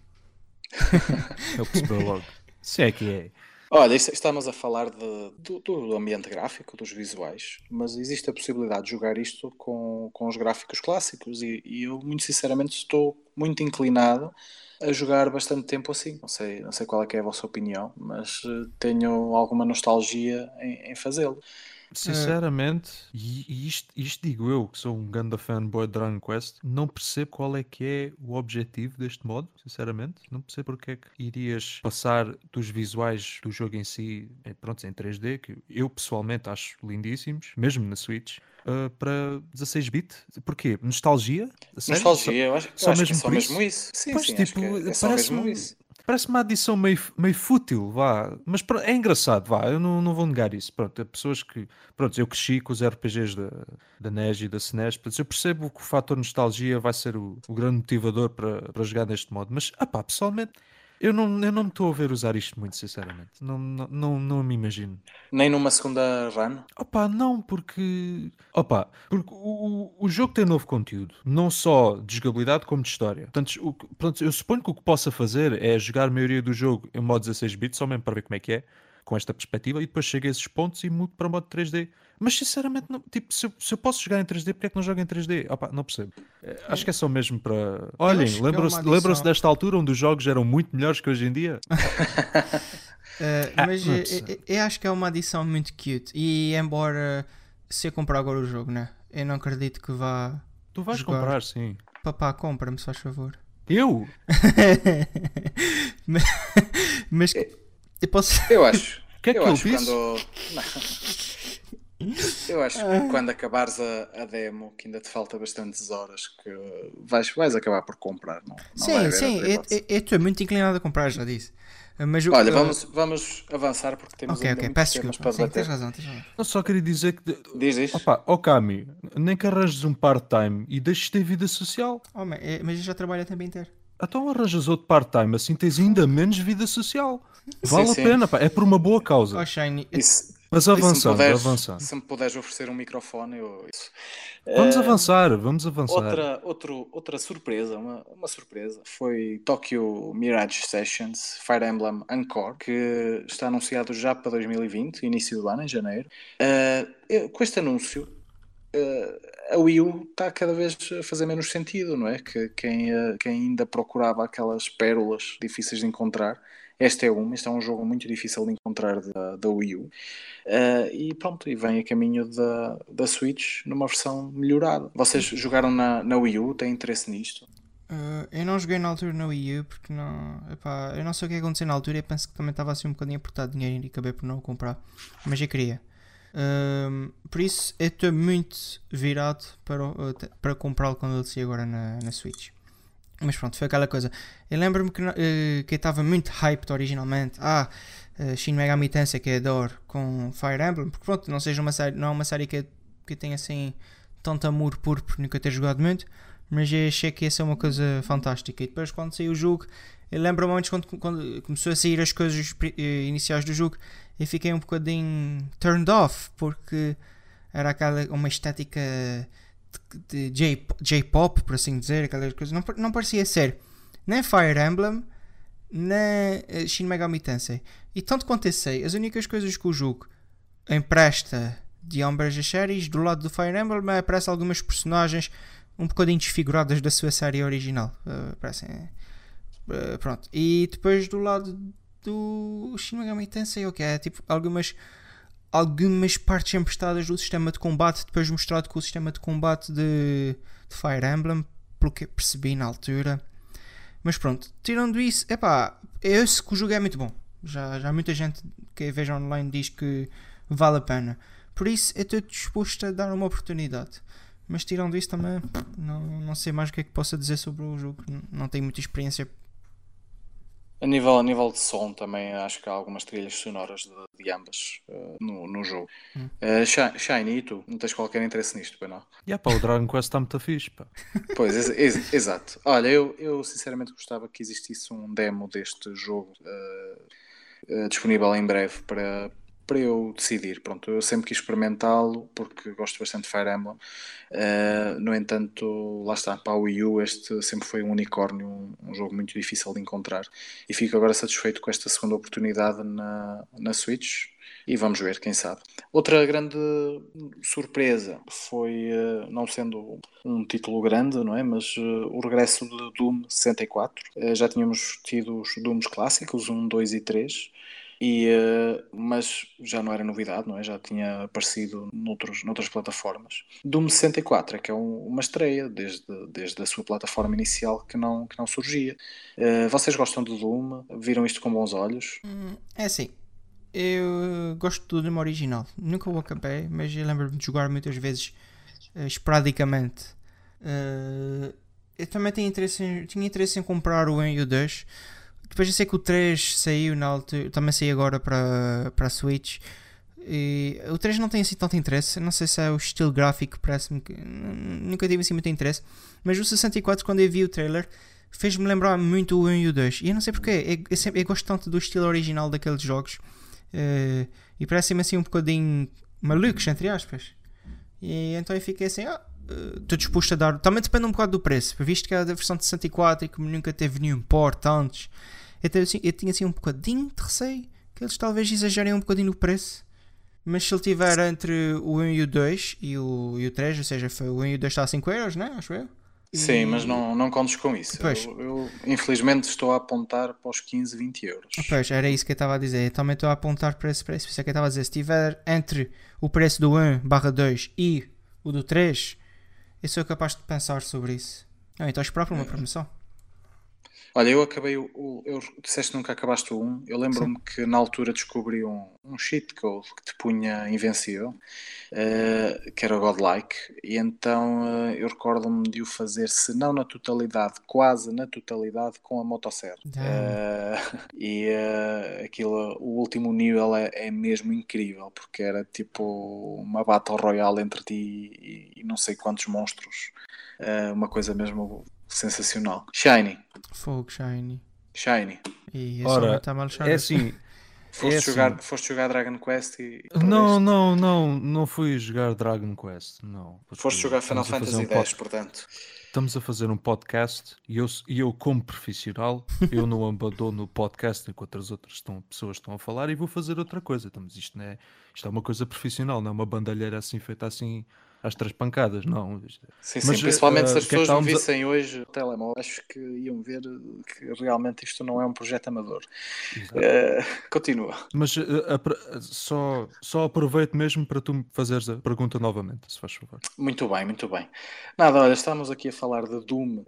ele percebeu logo. Se é que é. Olha, estamos a falar de, do, do, ambiente gráfico, dos visuais, mas existe a possibilidade de jogar isto com, com os gráficos clássicos e, e eu, muito sinceramente, estou muito inclinado a jogar bastante tempo assim. Não sei, não sei qual é, é a vossa opinião, mas eh, tenho alguma nostalgia em, em fazê-lo. Sinceramente, e, e isto, isto, digo eu, que sou um grande fanboy de Dragon Quest, não percebo qual é que é o objetivo deste modo, sinceramente. Não percebo porque é que irias passar dos visuais do jogo em si, eh, pronto, em 3D, que eu pessoalmente acho lindíssimos, mesmo na Switch, uh, para 16-bit. Porquê? Nostalgia? Nostalgia, eu acho, eu acho que é só mesmo isso. Sim, pois, sim, tipo, é, é só mesmo isso. Parece uma adição meio, meio fútil, vá. Mas é engraçado, vá. Eu não, não vou negar isso. Pronto, há pessoas que. Pronto, eu cresci com os RPGs da, da NES e da SNES. Portanto, eu percebo que o fator nostalgia vai ser o, o grande motivador para, para jogar deste modo. Mas, ah pá, pessoalmente eu não, eu não me estou a ver usar isto muito, sinceramente. Não, não, não, não me imagino. Nem numa segunda run? Opa, não, porque. Opa, porque o, o jogo tem novo conteúdo, não só de jogabilidade como de história. Portanto, o, portanto, eu suponho que o que possa fazer é jogar a maioria do jogo em modo 16 bits, só mesmo para ver como é que é com esta perspectiva e depois chego a esses pontos e mudo para modo 3D. Mas sinceramente, não, tipo, se eu, se eu posso jogar em 3D, porque é que não jogo em 3D? Opa, não percebo. É, acho que é só mesmo para. Olhem, lembram-se é lembram desta altura onde os jogos eram muito melhores que hoje em dia? Uh, mas eu, eu, acho que é uma adição muito cute. E embora se eu comprar agora o jogo, né? Eu não acredito que vá. Tu vais jogar. comprar, sim. Papá, compra-me, se faz favor. Eu? mas, mas eu posso. Eu acho. O que é que eu, eu fiz? Quando... Eu acho que quando acabares a, a, demo, que ainda te falta bastantes horas, que vais, vais acabar por comprar. Não, não sim, sim, eu estou muito inclinado a comprar, já disse. Mas Olha, vamos, vamos avançar porque temos okay, okay. Peço desculpa. para Sim, tens razão, tens razão. Eu só queria dizer que. Diz isso. Opa, oh Cami, nem que arranjes um part-time e deixes ter vida social. Oh, mas eu já trabalho a tempo inteiro. Então arranjas outro part-time, assim tens ainda menos vida social. Vale sim, a sim. pena, pá. é por uma boa causa. Oh, Shiny. Isso, Mas avançando, se avançando. Se me puderes oferecer um microfone, eu. Vamos uh, avançar, vamos avançar. Outra, outro, outra surpresa, uma, uma surpresa, foi Tokyo Mirage Sessions Fire Emblem Encore, que está anunciado já para 2020, início do ano, em janeiro. Uh, com este anúncio, uh, a Wii U está cada vez a fazer menos sentido, não é? Que quem, quem ainda procurava aquelas pérolas difíceis de encontrar, esta é uma, este é um jogo muito difícil de encontrar da, da Wii U. Uh, e pronto, e vem a caminho da, da Switch numa versão melhorada. Vocês jogaram na, na Wii U? Têm interesse nisto? Uh, eu não joguei na altura na Wii U porque não. Epá, eu não sei o que aconteceu na altura. Eu penso que também estava assim um bocadinho apertado de dinheiro e acabei por não o comprar. Mas eu queria. Um, por isso eu estou muito virado para, para comprá-lo quando ele sair agora na, na Switch. Mas pronto, foi aquela coisa. Eu lembro-me que, uh, que eu estava muito hyped originalmente. Ah, uh, Shin Megami Tensei que eu adoro com Fire Emblem. Porque pronto, não seja uma série, não é uma série que, que tenha assim tanto amor por nunca ter jogado muito. Mas eu achei que ia ser uma coisa fantástica. E depois quando saiu o jogo, eu lembro-me antes quando, quando começou a sair as coisas eh, iniciais do jogo e fiquei um bocadinho turned off porque era aquela uma estética de, J-pop, por assim dizer, aquelas coisas. Não, não parecia ser nem Fire Emblem nem eh, Shin Megami Tensei. E tanto quanto eu sei, as únicas coisas que o jogo empresta de ambas as séries, do lado do Fire Emblem, aparecem algumas personagens um bocadinho desfiguradas da sua série original. Uh, parecem. Uh, pronto. E depois do lado do Shin Megami Tensei, ok? É tipo algumas, algumas partes emprestadas do sistema de combate, depois mostrado com o sistema de combate de, de Fire Emblem, pelo que percebi na altura. Mas pronto, tirando isso, epá, eu sei que o jogo é muito bom. Já, já muita gente que veja online diz que vale a pena. Por isso, eu estou disposto a dar uma oportunidade. Mas tirando isso também, não, não sei mais o que é que possa dizer sobre o jogo. Não tenho muita experiência. A nível, a nível de som também acho que há algumas trilhas sonoras de, de ambas uh, no, no jogo. Hum. Uh, Shiny, e tu? Não tens qualquer interesse nisto, pois não? E yeah, pá, o Dragon Quest está muito fixe, pá. Pois, ex ex exato. Olha, eu, eu sinceramente gostava que existisse um demo deste jogo uh, disponível em breve para, para eu decidir. Pronto, eu sempre quis experimentá-lo porque gosto bastante de Fire Emblem. Uh, no entanto, lá está, para a Wii U este sempre foi um unicórnio, um, um, jogo muito difícil de encontrar. E fico agora satisfeito com esta segunda oportunidade na, na Switch. E vamos ver, quem sabe. Outra grande surpresa foi, uh, não sendo um título grande, não é? Mas uh, o regresso de Doom 64. já tínhamos tido os Dooms clássicos, 1, 2 e 3 e, uh, mas já não era novidade, não é? já tinha aparecido noutros, noutras plataformas. Doom 64 é que é um, uma estreia desde, desde a sua plataforma inicial que não, que não surgia. Uh, vocês gostam do Doom? Viram isto com bons olhos? Hum, é assim, eu gosto do Doom original. Nunca o acabei, mas eu lembro-me de jogar muitas vezes esporadicamente. eu também tenho interesse em, tinha interesse em comprar o 1 e o 2 depois eu sei que o 3 saiu na altura, também saiu agora para, para a Switch. E o 3 não tem assim tanto interesse, não sei se é o estilo gráfico, parece-me que nunca tive assim muito interesse. Mas o 64, quando eu vi o trailer, fez-me lembrar muito o 1 e o 2. E eu não sei porquê, eu, eu, sempre, eu gosto tanto do estilo original daqueles jogos. Uh, e parece-me assim um bocadinho malucos, entre aspas. E então eu fiquei assim, ah, estou uh, disposto a dar. Também depende um bocado do preço, visto que é da versão de 64 e que nunca teve nenhum port antes. Eu, assim, eu tinha assim um bocadinho de receio que eles talvez exagerem um bocadinho no preço. Mas se ele tiver entre o 1 e o 2 e o, e o 3, ou seja, foi, o 1 e o 2 está a 5 euros, né? Acho eu. E... Sim, mas não, não contes com isso. Eu, eu, infelizmente estou a apontar para os 15, 20 euros. Pois, era isso que eu estava a dizer. Eu também estou a apontar para esse preço. Por isso é que eu estava a dizer. Se tiver entre o preço do 1 barra 2 e o do 3, eu sou capaz de pensar sobre isso. Ah, então esperar por uma promoção. Olha, eu acabei o. o eu disseste nunca acabaste o 1. Eu lembro-me que na altura descobri um, um cheat code que te punha invencível, uh, que era o Godlike, e então uh, eu recordo-me de o fazer, se não na totalidade, quase na totalidade, com a motosserra. Uh, e aquilo, o último nível é, é, mesmo incrível, porque era tipo uma Battle Royale entre ti e, e não sei quantos monstros. uma coisa mesmo sensacional. Shiny. Fogo, Shiny. Shiny. E Ora, tá mal é assim. Foste, é jogar, assim. foste jogar Dragon Quest e. Não, não, não, não fui jogar Dragon Quest, não. Foste jogar Final Fantasy um X, portanto. Estamos a fazer um podcast e eu, e eu como profissional, eu não abandono o podcast enquanto as outras estão, pessoas estão a falar e vou fazer outra coisa. Estamos, isto, não é, isto é uma coisa profissional, não é uma bandalheira assim feita assim às três pancadas, não. Sim, sim, Mas, principalmente uh, se as pessoas não vissem a... hoje o telemóvel, acho que iam ver que realmente isto não é um projeto amador. Uh, continua. Mas uh, só, só aproveito mesmo para tu me fazeres a pergunta novamente, se faz favor. Muito bem, muito bem. Nada, olha, estamos aqui a falar de Doom,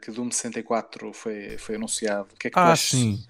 que Doom 64 foi, foi anunciado. O que é que ah, sim.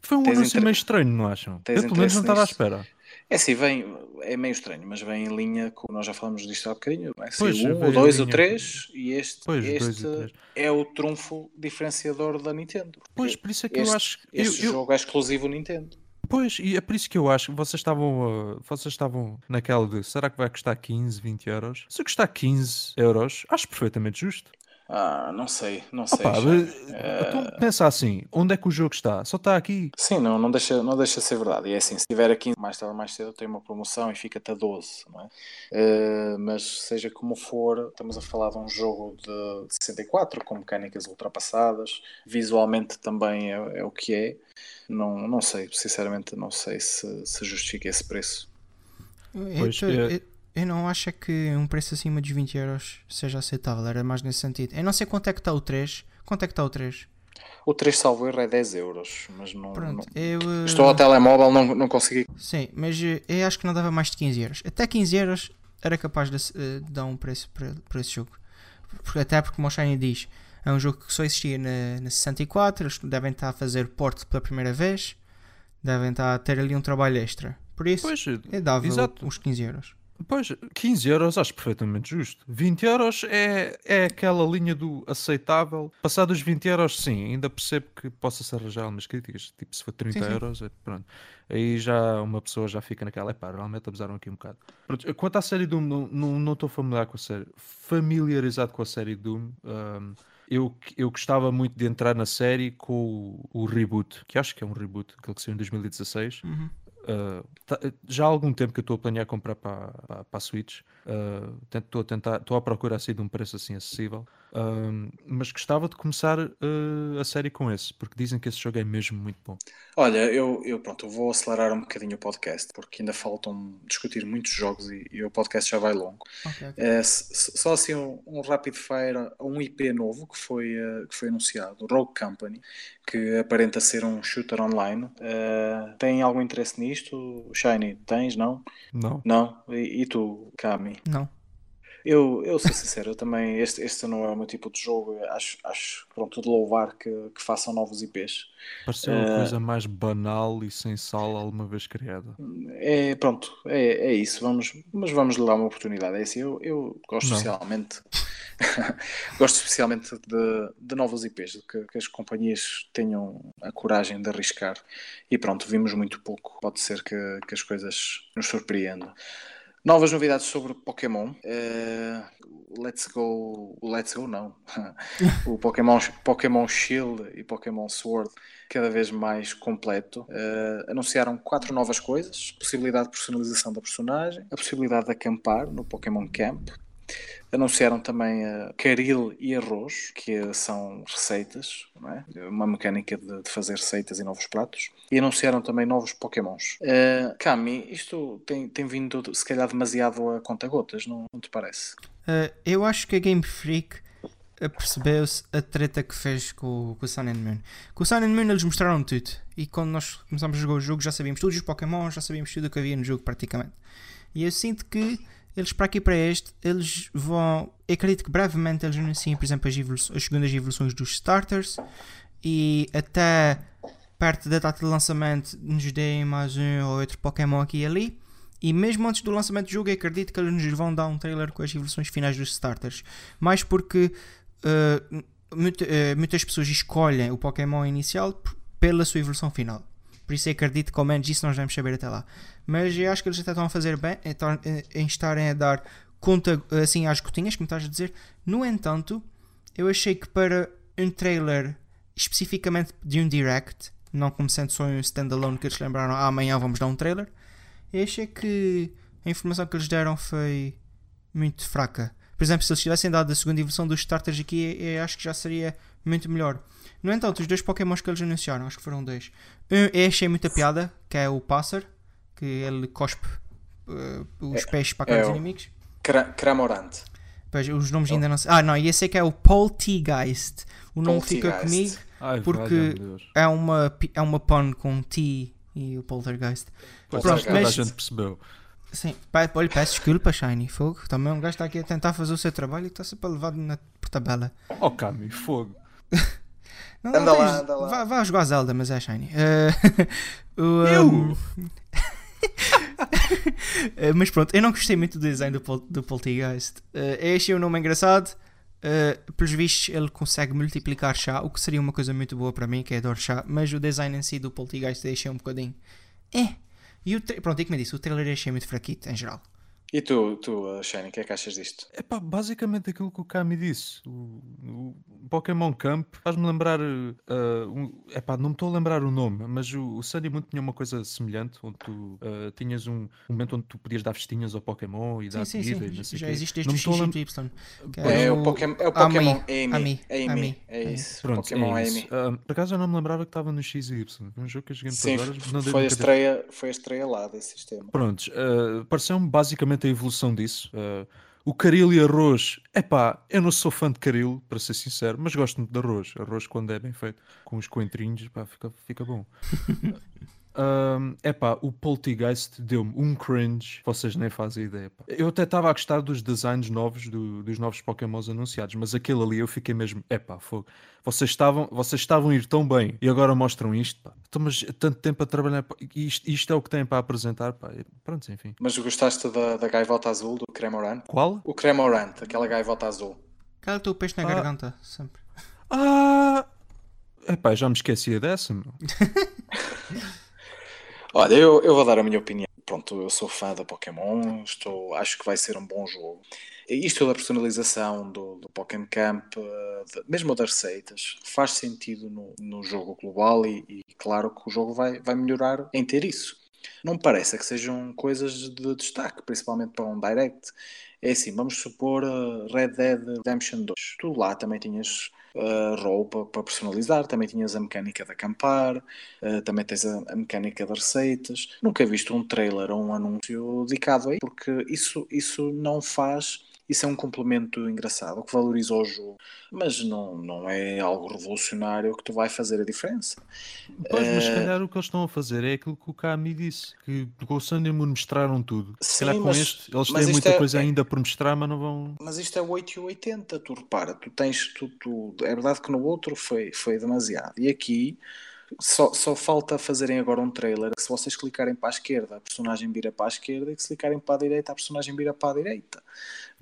Foi um anúncio inter... meio estranho, não acham? Tens Eu pelo menos não estava à espera. É assim, vem, é meio estranho, mas vem em linha com nós já falamos disto há bocadinho, não é? Pois, o 1, o 2, o 3 e este, pois, este é o trunfo diferenciador da Nintendo. Pois, por isso é que este, eu acho que. Este eu, jogo eu... é exclusivo Nintendo. Pois, e é por isso que eu acho que vocês estavam, uh, vocês estavam naquela de será que vai custar 15, 20 euros? Se custar 15 euros, acho perfeitamente justo. Ah, não sei, não sei. Opa, então, pensa assim, onde é que o jogo está? Só está aqui. Sim, não, não, deixa, não deixa ser verdade. E é assim, se tiver aqui mais tarde mais cedo tem uma promoção e fica até 12, não é? Uh, mas seja como for, estamos a falar de um jogo de 64 com mecânicas ultrapassadas, visualmente também é, é o que é. Não, não sei, sinceramente não sei se, se justifica esse preço. Pois, é... Eu não acho que um preço acima dos 20 euros seja aceitável, era mais nesse sentido. Eu não sei quanto é que está o 3. Quanto é que está o 3? O 3 salvo erro é 10 euros, mas não. Pronto, não- eu. eh, Estou ao telemóvel, não, não consegui. Sim, mas eh, eu acho que não dava mais de 15 euros. Até 15 euros era capaz de, eh, de dar um preço para, para esse jogo. Porque, até porque, o Shiny diz, é um jogo que só existia na, na 64. Eles devem estar a fazer porte pela primeira vez. Devem estar a ter ali um trabalho extra. Por isso, Pois, eu dava exato. uns 15 euros. Pois, 15 euros acho perfeitamente justo. 20 euros é, é aquela linha do aceitável. Passados 20 euros, sim, ainda percebo que possa-se arranjar algumas críticas. Tipo, se for 30 Sim, sim. euros, é, pronto. Aí já uma pessoa já fica naquela, epá, realmente abusaram aqui um bocado. Pronto, quanto à série Doom, não estou familiar com a série, familiarizado com a série Doom. ahm, eu, eu gostava muito de entrar na série com o, o reboot, que acho que é um reboot, aquele que saiu em 2016. Uhum. Uh, tá- já há algum tempo que eu estou a planear comprar para a Switch. Uh, tento- Estou a tentar, estou à procura assim de um preço assim acessível. Um, mas gostava de começar uh, a série com esse, porque dizem que esse jogo é mesmo muito bom. Olha, eu, eu pronto, eu vou acelerar um bocadinho o podcast, porque ainda faltam discutir muitos jogos e, e o podcast já vai longo. Ok, ok. É, só assim um, um rapid fire a um IP novo que foi, que foi anunciado, Rogue Company, que aparenta ser um shooter online. Tem algum interesse nisto? Shiny, tens? Não? Não? Não? E, e tu, Kami? Não. Eu, eu sou sincero, eu também, este, este não é o meu tipo de jogo. Acho, acho pronto, de louvar que, que façam novos IPs. Pareceu a Uh, coisa mais banal e sem sal alguma vez criada. É, pronto, é, é isso. Vamos, mas vamos lhe dar uma oportunidade. É assim, eu, eu gosto Não. especialmente gosto especialmente de, de novos IPs, de que, que as companhias tenham a coragem de arriscar. E pronto, vimos muito pouco. Pode ser que, que as coisas nos surpreendam. Novas novidades sobre Pokémon. Eh, let's Go. Let's Go não. o Pokémon, Pokémon Shield e Pokémon Sword cada vez mais completo. Eh, anunciaram quatro novas coisas: possibilidade de personalização da personagem, a possibilidade de acampar no Pokémon Camp. Anunciaram também a caril e arroz, que são receitas, é? uma mecânica de, de fazer receitas e novos pratos. E anunciaram também novos Pokémons. Eh, Kami, isto tem, tem vindo se calhar demasiado a conta-gotas, não, não te parece? Uh, eu acho que a Game Freak uh, percebeu-se a treta que fez com, com o Sun and Moon. Com o Sun and Moon eles mostraram tudo. E quando nós começámos a jogar o jogo já sabíamos todos os Pokémon, já sabíamos tudo o que havia no jogo praticamente. E eu sinto que eles para aqui para este, eles vão. Eu acredito que brevemente eles anunciem, por exemplo, as, as segundas evoluções dos starters e até perto da data de lançamento nos deem mais um ou outro Pokémon aqui e ali. E mesmo antes do lançamento do jogo, eu acredito que eles nos vão dar um trailer com as evoluções finais dos starters. Mais porque uh, muita- uh, muitas pessoas escolhem o Pokémon inicial pela sua evolução final. Por isso eu acredito que ao menos isso nós vamos saber até lá. Mas eu acho que eles até estão a fazer bem em, tar- em- em estarem a dar conta assim às gotinhas, como estás a dizer. No entanto, eu achei que para um trailer especificamente de um direct, não como sendo só um standalone que eles lembraram, ah, amanhã vamos dar um trailer, eu achei que a informação que eles deram foi muito fraca. Por exemplo, se eles tivessem dado a segunda evolução dos starters aqui, eu acho que já seria muito melhor. No entanto, os dois Pokémons que eles anunciaram, acho que foram dois. Um eu achei muita piada, que é o Pássaro, que ele cospe uh, os peixes para a cara é dos inimigos. Cra Cramorante. Pois, os nomes ainda não sei. Ah, não, e esse é que é o Poltergeist. O nome fica Poltergeist. comigo. Ai, Porque-. É uma, é uma pun com T e o Poltergeist. Pois, Pronto, toda a mas- gente percebeu. Sim, Pai, olha, peço desculpa, Shiny. Fogo. Também um gajo está aqui a tentar fazer o seu trabalho e está sempre levado na, por tabela. Oh, Cami, fogo. Não, Anda não, lá, tens- anda lá. Vá, vá jogar Zelda, mas é Shiny. O, Eu? um, mas pronto, eu não gostei muito do design do, Pol- do Poltergeist. Uh, eu achei o nome engraçado. Uh, pelos vistos, ele consegue multiplicar chá, o que seria uma coisa muito boa para mim, que é adoro chá. Mas o design em si do Poltergeist eu achei um bocadinho. É. E o tra- pronto, e como eu disse, o trailer achei muito fraquito em geral. E tu, tu uh, Shane, o que é que achas disto? É pá, basicamente aquilo que o Kami disse. O, o Pokémon Camp faz-me lembrar. Uh, um, é pá, não me estou a lembrar o nome, mas o, o Sunny Moon tinha uma coisa semelhante, onde tu uh, tinhas um momento onde tu podias dar festinhas ao Pokémon e dar Sim, sim, e não sei Já quê. existe Não desde me o lem- y que É, o, o Pokémon, é o Ami, Pokémon Ami, Amy. Amy. Ami. É Ami. isso. Pronto, Pokémon é Amy. isso. Uh, por acaso eu não me lembrava que estava no XY. Foi um jogo que eu joguei muitas horas. Não foi a, estreia, foi a estreia lá desse sistema. Prontos, uh, pareceu-me basicamente a evolução disso. Uh, O caril e arroz, epá, eu não sou fã de caril, para ser sincero, mas gosto muito de arroz. Arroz, quando é bem feito, com os coentrinhos, pá, fica, fica bom. Um, epá, o Poltergeist deu-me um cringe, vocês nem fazem ideia. Pá. Eu até estava a gostar dos designs novos, do, dos novos Pokémons anunciados, mas aquele ali eu fiquei mesmo, epá, fogo. Vocês estavam, vocês estavam a ir tão bem e agora mostram isto, pá. Então, mas tanto tempo a trabalhar, pá, isto, isto é o que têm para apresentar, pá. Pronto, enfim. Mas gostaste da, da gaivota azul do Cremorant? Qual? O Cremorant, aquela gaivota azul. Cala o peixe na Ah. garganta, sempre. Ah! Epá, já me esquecia dessa, meu. Olha, eu, eu vou dar a minha opinião. Pronto, eu sou fã da Pokémon, estou, acho que vai ser um bom jogo. Isto da personalização do, do Pokémon Camp, eh, de- mesmo das receitas, faz sentido no, no jogo global e, e claro que o jogo vai, vai melhorar em ter isso. Não me parece que sejam coisas de destaque, principalmente para um Direct. É assim, vamos supor eh, Red Dead Redemption 2. Tu lá também tinhas eh, roupa para personalizar, também tinhas a mecânica de acampar, Uh, também tens a, a mecânica das receitas. Nunca visto um trailer ou um anúncio dedicado a isso, porque isso, isso não faz. Isso é um complemento engraçado que valoriza o jogo, mas não, não é algo revolucionário que tu vai fazer a diferença. Pois, mas se Eh, calhar o que eles estão a fazer é aquilo que o Kami disse, que com o Sun and Moon mostraram tudo. Se Sim, calhar com mas- este, eles têm muita é- coisa é- ainda por mostrar, mas não vão. Mas isto é 8 e 80, tu repara, tu tens tu, tu- é verdade que no outro foi, foi demasiado. E aqui só, só falta fazerem agora um trailer que se vocês clicarem para a esquerda, a personagem vira para a esquerda e que se clicarem para a direita, a personagem vira para a direita.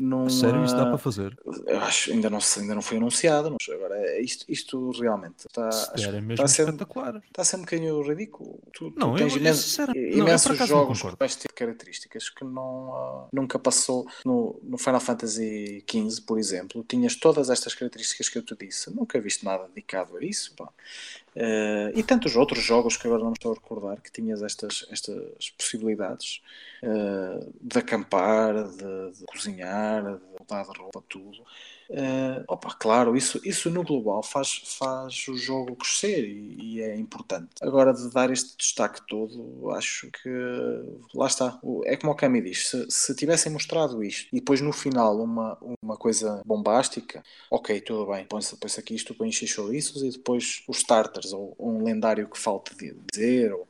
Não, Sério, isso dá para fazer. Acho ainda não, ainda não foi anunciado. Mas agora, é isto, isto realmente está, der, é está, mesmo a ser, espetacular. está a ser um bocadinho ridículo. Tu, tu Não, eu- tens eu imenso- imensos não jogos concordo. que vais ter características que não, ah, nunca passou no, no Final Fantasy XV, por exemplo. Tinhas todas estas características que eu te disse. Nunca viste nada dedicado a isso. pá. Eh, e tantos outros jogos que agora não me estou a recordar que tinhas estas, estas possibilidades eh, de acampar, de, de cozinhar, de mudar de roupa, tudo. Eh, opa, claro, isso, isso no global faz, faz o jogo crescer e, e é importante. Agora, de dar este destaque todo, acho que lá está. É como o Kami diz: se, se tivessem mostrado isto e depois no final uma, uma coisa bombástica, ok, tudo bem, põe-se põe aqui isto encher chouriços e depois os starters ou, ou um lendário que falta de dizer ou,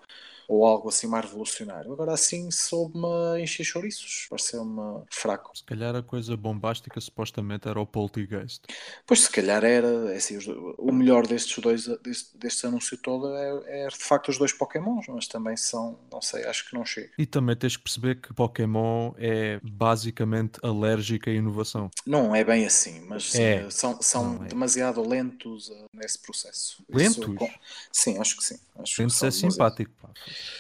ou algo assim mais revolucionário. Agora assim soube-me encher chouriços, pareceu-me fraco. Se calhar a coisa bombástica supostamente era o Poltergeist. Pois se calhar era, é assim, o melhor destes dois, deste, deste anúncio todo é, é de facto os dois Pokémons, mas também são, não sei, acho que não chega. E também tens que perceber que Pokémon é basicamente alérgico à inovação. Não é bem assim, mas É. eh, são, são é. demasiado lentos eh, nesse processo. Lentos? Isso sim, acho que sim. Acho que são ser demasiado. simpático. pá.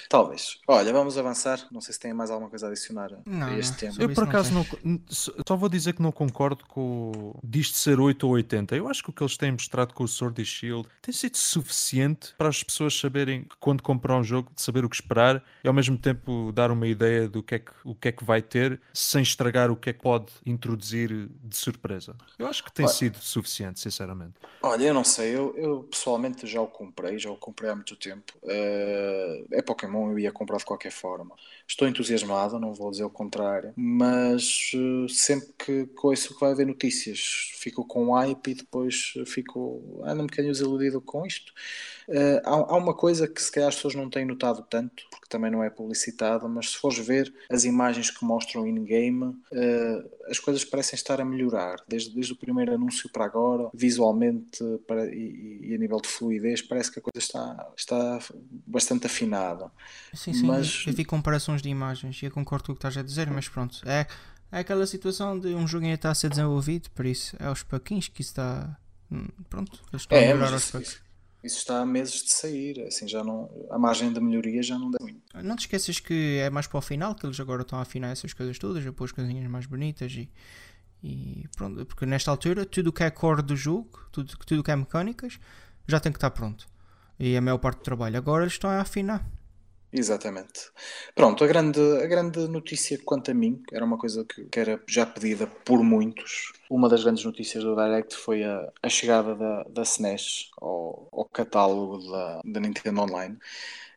Talvez. Olha, vamos avançar. Não sei se tem mais alguma coisa a adicionar Não, a este tema. Eu por acaso não, só- vou dizer que não concordo com disto ser 8 ou 80. Eu acho que o que eles têm mostrado com o Sword e Shield tem sido suficiente para as pessoas saberem quando comprar um jogo, de saber o que esperar e ao mesmo tempo dar uma ideia do que é que, o que, é que vai ter sem estragar o que é que pode introduzir de surpresa. Eu acho que tem Olha. sido suficiente, sinceramente. Olha, eu não sei, eu, eu pessoalmente já o comprei, já o comprei há muito tempo. É Pokémon, eu ia comprar de qualquer forma. Estou entusiasmado, não vou dizer o contrário, mas eh, sempre que ouço que vai haver notícias, fico com hype e depois fico, ando um bocadinho desiludido com isto. Eh, há, há uma coisa que se calhar as pessoas não têm notado tanto, porque também não é publicitada, mas se fores ver as imagens que mostram in-game, eh, as coisas parecem estar a melhorar, desde, desde o primeiro anúncio para agora, visualmente para- e, e a nível de fluidez, parece que a coisa está, está bastante afinada. Sim, sim, Mas- eu vi comparações de imagens e eu concordo com o que estás a dizer, mas pronto, é, é aquela situação de um jogo ainda está a ser desenvolvido, por isso é aos pouquinhos que isso está. hum, Pronto, eles estão a É, melhorar mas aos poucos. Isso- está há meses de sair, assim já não, a margem de melhoria já não dá muito. Não te esqueças que é mais para o final que eles agora estão a afinar essas coisas todas, a pôr as coisinhas mais bonitas e, e pronto, porque nesta altura tudo o que é core do jogo, tudo o que é mecânicas, já tem que estar pronto. E a maior parte do trabalho agora eles estão a afinar. Exatamente. Pronto, a grande, a grande notícia quanto a mim, era uma coisa que, que era já pedida por muitos. Uma das grandes notícias do Direct foi a, a chegada da, da SNES ao, ao catálogo da, da Nintendo Online.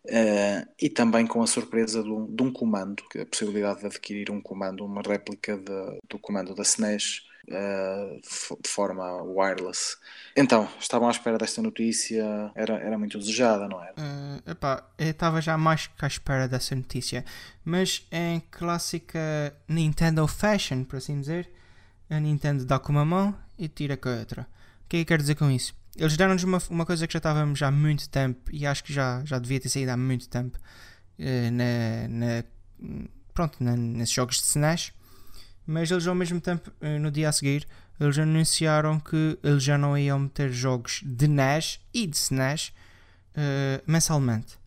Uh, e também com a surpresa de um, de um, comando, que a possibilidade de adquirir um comando, uma réplica de, do comando da SNES uh, de forma wireless. Então, estavam à espera desta notícia, era, era muito desejada, não era? Uh, epá, eu estava já mais que à espera dessa notícia, mas em clássica Nintendo Fashion, por assim dizer, a Nintendo dá com uma mão e tira com a outra. O que é que quero dizer com isso? Eles deram-nos uma, uma coisa que já estávamos há muito tempo e acho que já, já devia ter saído há muito tempo uh, na, na, pronto, na, nesses jogos de SNES, mas eles ao mesmo tempo, uh, no dia a seguir, eles anunciaram que eles já não iam meter jogos de NES e de SNES uh, mensalmente.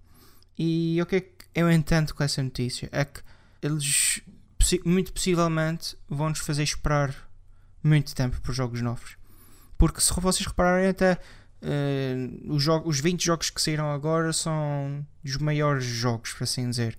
E o que é que eu entendo com essa notícia? É que eles muito possivelmente vão-nos fazer esperar muito tempo por jogos novos. Porque se vocês repararem até uh, os, os 20 jogos que saíram agora são os maiores jogos, por assim dizer.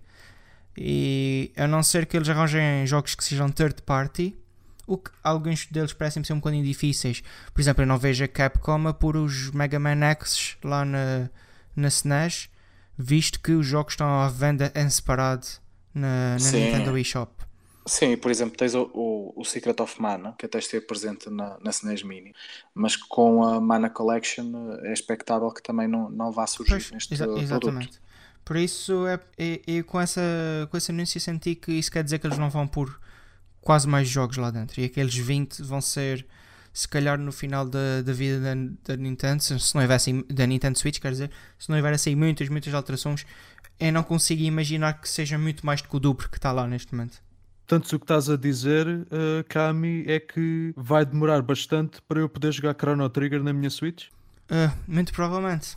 E a não ser que eles arranjem jogos que sejam third party, o que alguns deles parecem ser um bocadinho difíceis. Por exemplo, eu não vejo a Capcom a pôr os Mega Man X lá na, na SNES, visto que os jogos estão à venda em separado na, na Nintendo eShop. Sim, por exemplo, tens o, o, o, Secret of Mana, que até esteve presente na, na SNES Mini, mas com a Mana Collection é expectável que também não, não vá surgir pois, neste exa exatamente. produto. Por isso, é, é, é, com, essa, com essa anúncio senti que isso quer dizer que eles não vão pôr quase mais jogos lá dentro. E aqueles 20 vão ser, se calhar, no final da, da vida da, da Nintendo, se não houvesse da Nintendo Switch, quer dizer, se não houvesse muitas, muitas alterações, eu não consigo imaginar que seja muito mais do que o dobro que está lá neste momento. Portanto, o que estás a dizer, uh, Kami, é que vai demorar bastante para eu poder jogar Chrono Trigger na minha Switch? Uh, muito provavelmente.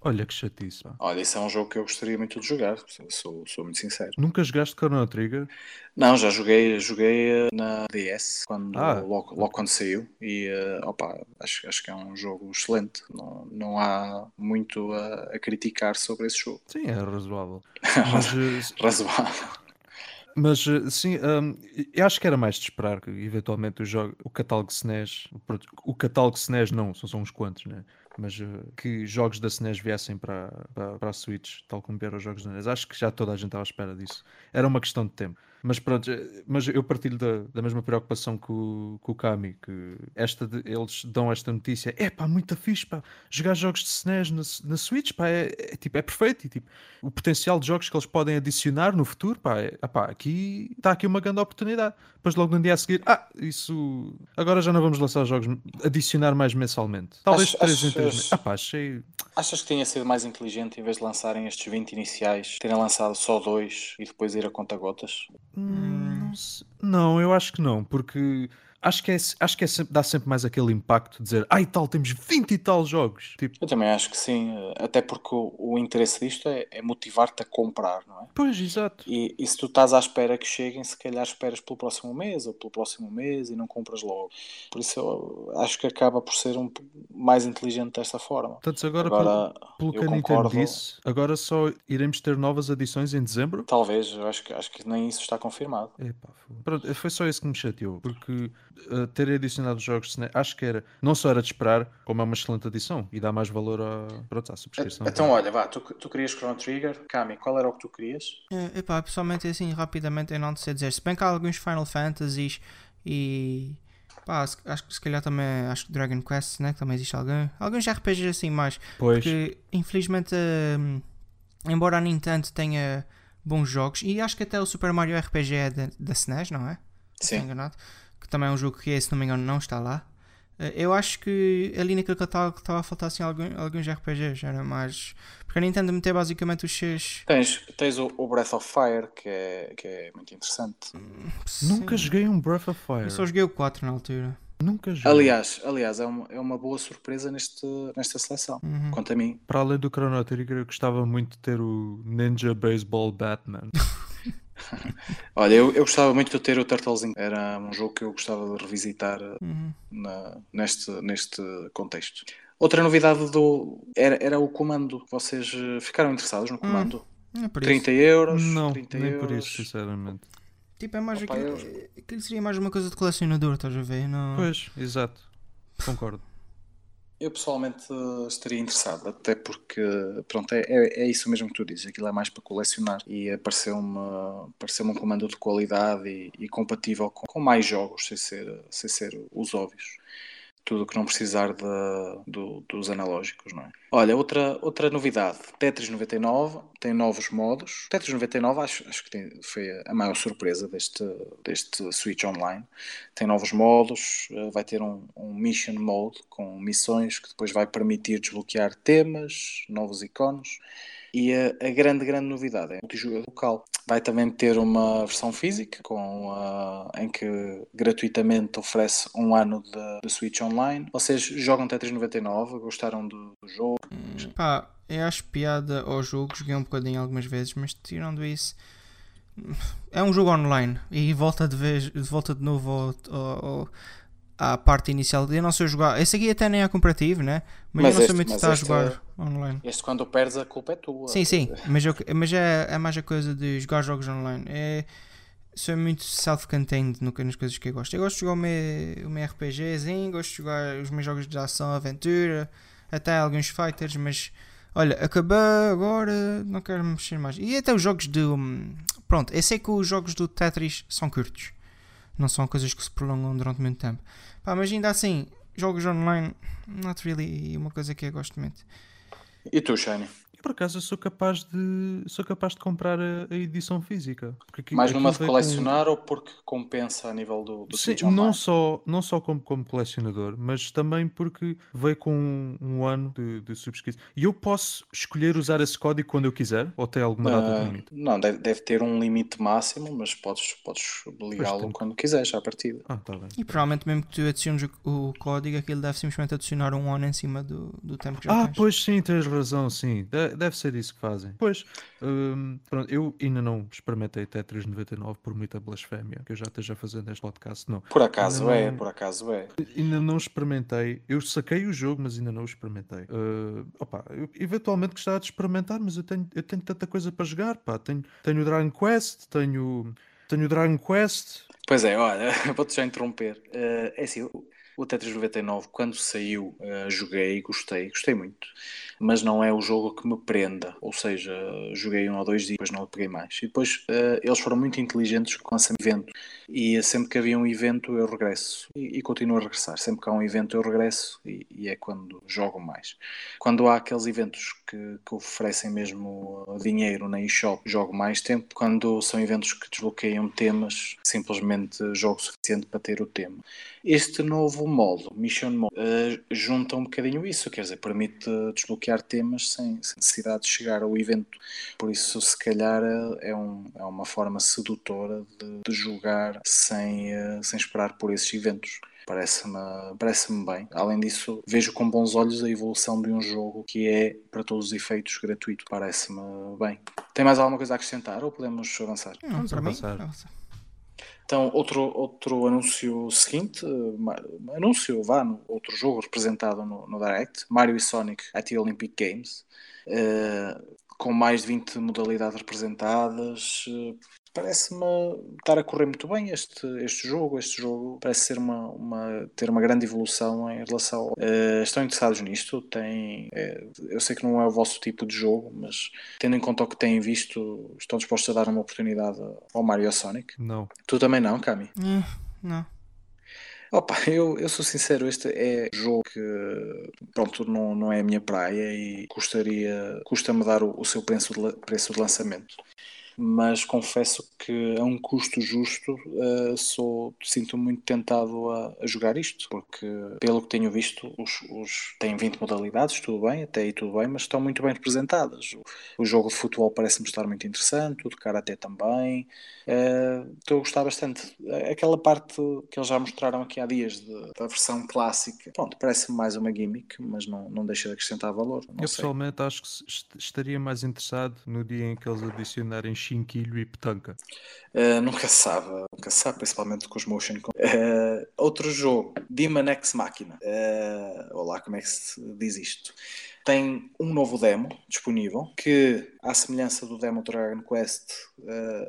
Olha que chatice. Pá. Olha, isso é um jogo que eu gostaria muito de jogar, sou, sou muito sincero. Nunca jogaste Chrono Trigger? Não, já joguei, joguei na DS, quando, ah. logo, logo quando saiu, e uh, opa, acho, acho que é um jogo excelente. Não, não há muito a, a criticar sobre esse jogo. Sim, é razoável. Mas, razoável. Mas eh, sim, um, eu acho que era mais de esperar que eventualmente o, jogo, o catálogo SNES, o, o catálogo SNES não, são só uns quantos, né? Mas uh, que jogos da SNES viessem para, para, para a Switch, tal como vieram os jogos da NES. Acho que já toda a gente estava à espera disso. Era uma questão de tempo. Mas pronto, eh, mas eu partilho da, da mesma preocupação que o, que o Kami, que esta de, eles dão esta notícia, é pá, muito fixe, pá, jogar jogos de SNES na, na Switch, pá, é, é, tipo, é perfeito, e, tipo, o potencial de jogos que eles podem adicionar no futuro, pá, é, pá aqui está aqui uma grande oportunidade. Depois logo no dia a seguir, ah, isso, agora já não vamos lançar jogos, adicionar mais mensalmente. Talvez acho, três em três meses. Ah pá, achei... Achas que tinha sido mais inteligente, em vez de lançarem estes 20 iniciais, terem lançado só dois e depois ir a conta gotas? Hum, não, eu acho que não, porque acho que, é, acho que é sempre, dá sempre mais aquele impacto de dizer ai tal, temos 20 e tal jogos. Tipo... Eu também acho que sim, até porque o, o interesse disto é, é motivar-te a comprar, não é? Pois, exato. E, e, se tu estás à espera que cheguem, se calhar esperas pelo próximo mês ou pelo próximo mês e não compras logo. Por isso eu acho que acaba por ser um mais inteligente desta forma. Portanto, agora, agora pelo, pelo que a Nintendo disse, agora só iremos ter novas adições em dezembro? Talvez, acho que, acho que nem isso está confirmado. Epá, Pronto, foi só isso que me chateou, porque uh, ter adicionado jogos acho que era, não só era de esperar, como é uma excelente adição e dá mais valor à, pronto, à subscrição. Então, olha, vá, tu, tu querias Chrono Trigger, Kami, qual era o que tu querias? É, epá, pessoalmente, assim, rapidamente, eu não sei dizer. Se bem que há alguns Final Fantasies e. Pá, acho que se calhar também. Acho que Dragon Quest, né? Que também existe algum. Alguns RPGs assim mais. Pois. Porque, infelizmente, hum, embora a Nintendo tenha bons jogos, e acho que até o Super Mario RPG é da SNES, não é? Sim. Enganado que também é um jogo que, se não me engano, não está lá. Eh, eu acho que ali naquele catálogo estava a faltar assim, alguns, alguns RPGs, era mais. Porque a Nintendo meteu basicamente os seus. Tens, tens o, o, Breath of Fire, que é, que é muito interessante. Nunca joguei um Breath of Fire. Eu só joguei o 4 na altura. Nunca joguei. Aliás, aliás é, uma, é uma boa surpresa neste, nesta seleção, uhum. quanto a mim. Para além do Chrono Trigger, eu gostava muito de ter o Ninja Baseball Batman. Olha, eu, eu gostava muito de ter o Turtles in... Era um jogo que eu gostava de revisitar uhum. na, neste, neste contexto. Outra novidade do era, era o comando. Vocês eh, ficaram interessados no comando? Hum, é 30 euros? Não, 30 nem euros. por isso, sinceramente. Tipo, é mais Opa, aquilo, eu... aquilo seria mais uma coisa de colecionador, estás a ver? Não... Pois, exato. Concordo. Eu pessoalmente estaria interessado, até porque pronto, é, é, é, isso mesmo que tu dizes, aquilo é mais para colecionar e apareceu-me apareceu um comando de qualidade e, e compatível com, com, mais jogos, sem ser, sem ser os óbvios tudo que não precisar de, do, dos analógicos, não é? Olha, outra, outra novidade, Tetris 99 tem novos modos. Tetris 99 acho, acho que tem, foi a maior surpresa deste, deste Switch Online. Tem novos modos, eh, vai ter um, um Mission Mode com missões que depois vai permitir desbloquear temas, novos icones e a, a, grande, grande novidade é o multijogador local. Vai também ter uma versão física com, uh, em que gratuitamente oferece um ano de, de Switch Online. Vocês jogam Tetris 99? Gostaram do, do jogo? Hum, pá, eu acho piada ao jogo, joguei um bocadinho algumas vezes, mas tirando isso. É um jogo online e volta de vez, volta de novo ao, ao, à parte inicial. Eu não sei jogar. Esse aqui até nem é comparativo, né? Mas, mas eu não sei muito estar a jogar online. Este quando perdes a culpa é tua. Sim, sim. Mas, eu, mas é, é mais a coisa de jogar jogos online. É, sou muito self-contained no, nas coisas que eu gosto. Eu gosto de jogar o meu, o meu RPGzinho, gosto de jogar os meus jogos de ação, aventura, até alguns fighters, mas olha, acabou agora, não quero mexer mais. E até os jogos de. Um, pronto, eu sei que os jogos do Tetris são curtos não são coisas que se prolongam durante muito tempo. Pá, mas ainda assim, jogos online, not really uma coisa que eu gosto muito. E tu, Shane? Por acaso eu sou capaz de sou capaz de comprar a, a edição física. Porque Mais numa de colecionar com... ou porque compensa a nível do, do Sim, não só não só como, como colecionador, mas também porque veio com um, um ano de, de, subscrição. E eu posso escolher usar esse código quando eu quiser ou tem alguma data uh, de limite? Não, deve, deve ter um limite máximo, mas podes, podes ligá-lo quando quiseres à partida. Ah, tá bem. E provavelmente mesmo que tu adiciones o, o código, aquilo deve simplesmente adicionar um ano em cima do, do tempo que já ah, tens. pois sim, tens razão, sim. De deve ser isso que fazem. Pois, hum, pronto, eu ainda não experimentei Tetris 99 por muita blasfémia que eu já esteja fazendo este podcast, não. Por acaso é, por acaso é. Ainda não experimentei. Eu saquei o jogo, mas ainda não o experimentei. Uh, opa, eu eventualmente gostava de experimentar, mas eu tenho, eu tenho tanta coisa para jogar, pá. Tenho, tenho o Dragon Quest, tenho, tenho o Dragon Quest. Pois é, olha, vou-te já interromper. Uh, é assim, o Tetris 99, quando saiu, uh, joguei, gostei, gostei muito mas não é o jogo que me prenda. Ou seja, joguei um ou dois dias, depois não o peguei mais. E depois uh, eles foram muito inteligentes com esse evento. E sempre que havia um evento, eu regresso. E, e continuo a regressar. Sempre que há um evento, eu regresso. E, e é quando jogo mais. Quando há aqueles eventos que, que oferecem mesmo dinheiro na eShop, jogo mais tempo. Quando são eventos que desbloqueiam temas, simplesmente jogo suficiente para ter o tema. Este novo modo, Mission Mode, uh, junta um bocadinho isso, quer dizer, permite desbloquear temas sem, sem, necessidade de chegar ao evento. Por isso, se calhar, é, um, é uma forma sedutora de, de jogar sem, uh, sem esperar por esses eventos parece-me parece bem. Além disso, vejo com bons olhos a evolução de um jogo que é, para todos os efeitos, gratuito. Parece-me bem. Tem mais alguma coisa a acrescentar ou podemos avançar? Não, Vamos avançar. Então, outro, outro anúncio seguinte, anúncio, vá, outro jogo representado no, no Direct, Mario e Sonic at the Olympic Games, uh, com mais de 20 modalidades representadas, uh, parece-me estar a correr muito bem este, este jogo. Este jogo parece ser uma, uma, ter uma grande evolução em relação. Uh, estão interessados nisto? Tem, é, eu sei que não é o vosso tipo de jogo, mas tendo em conta o que têm visto, estão dispostos a dar uma oportunidade ao Mario Sonic? Não. Tu também não, Cami? Uh, não. Opa, eu, eu sou sincero, este é jogo que pronto, não, não é a minha praia e custaria, custa-me dar o, o seu preço de, preço de lançamento mas confesso que a um custo justo uh, sou sinto muito tentado a, a, jogar isto, porque pelo que tenho visto, os, os têm 20 modalidades, tudo bem, até aí tudo bem, mas estão muito bem representadas. O, o jogo de futebol parece-me estar muito interessante, o de karate também. Uh, estou a gostar bastante. Aquela parte que eles já mostraram aqui há dias de, da versão clássica, pronto, parece-me mais uma gimmick, mas não, não deixa de acrescentar valor. Eu sei. pessoalmente acho que estaria mais interessado no dia em que eles adicionarem chinquilho e petanca? Uh, nunca sabe, nunca sabe, principalmente com os motion. Uh, outro jogo, Demon X Machina. Uh, olá, como é que se diz isto? tem um novo demo disponível que, à semelhança do demo Dragon Quest,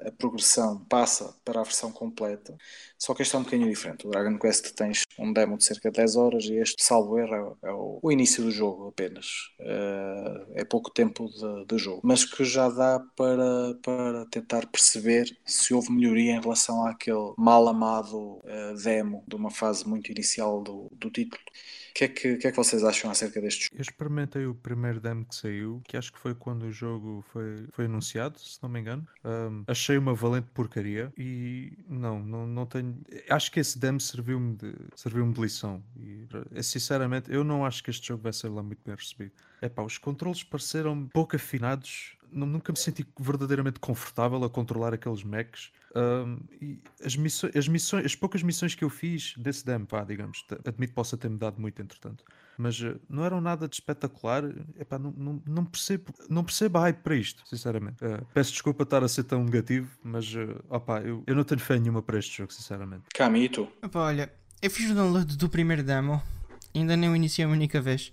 a progressão passa para a versão completa. Só que este é um bocadinho diferente. O Dragon Quest tens um demo de cerca de 10 horas e este, salvo erro, é, o, o início do jogo apenas. Uh, é pouco tempo de, jogo. Mas que já dá para, para tentar perceber se houve melhoria em relação àquele mal amado uh, demo de uma fase muito inicial do, do título que é que, que é que vocês acham acerca deste jogo? Eu experimentei o primeiro demo que saiu, que acho que foi quando o jogo foi, foi anunciado, se não me engano. Um, achei uma valente porcaria e não, não, não tenho. Acho que esse demo serviu-me de, serviu de lição. E eh, sinceramente, eu não acho que este jogo vai ser lá muito bem recebido. É pá, os controles pareceram pouco afinados nunca me senti verdadeiramente confortável a controlar aqueles mechs. Um, e as, missões, as missões, as poucas missões que eu fiz desse demo, pá, digamos, admito que possa ter-me dado muito entretanto, mas uh, não eram nada de espetacular. Epá, não, não, não, percebo, não percebo a hype para isto, sinceramente. Uh, peço desculpa estar a ser tão negativo, mas uh, opá, eu, eu não tenho fé nenhuma para este jogo, sinceramente. Camito. Opa, olha, eu fiz o download do primeiro demo, ainda nem o iniciei uma única vez,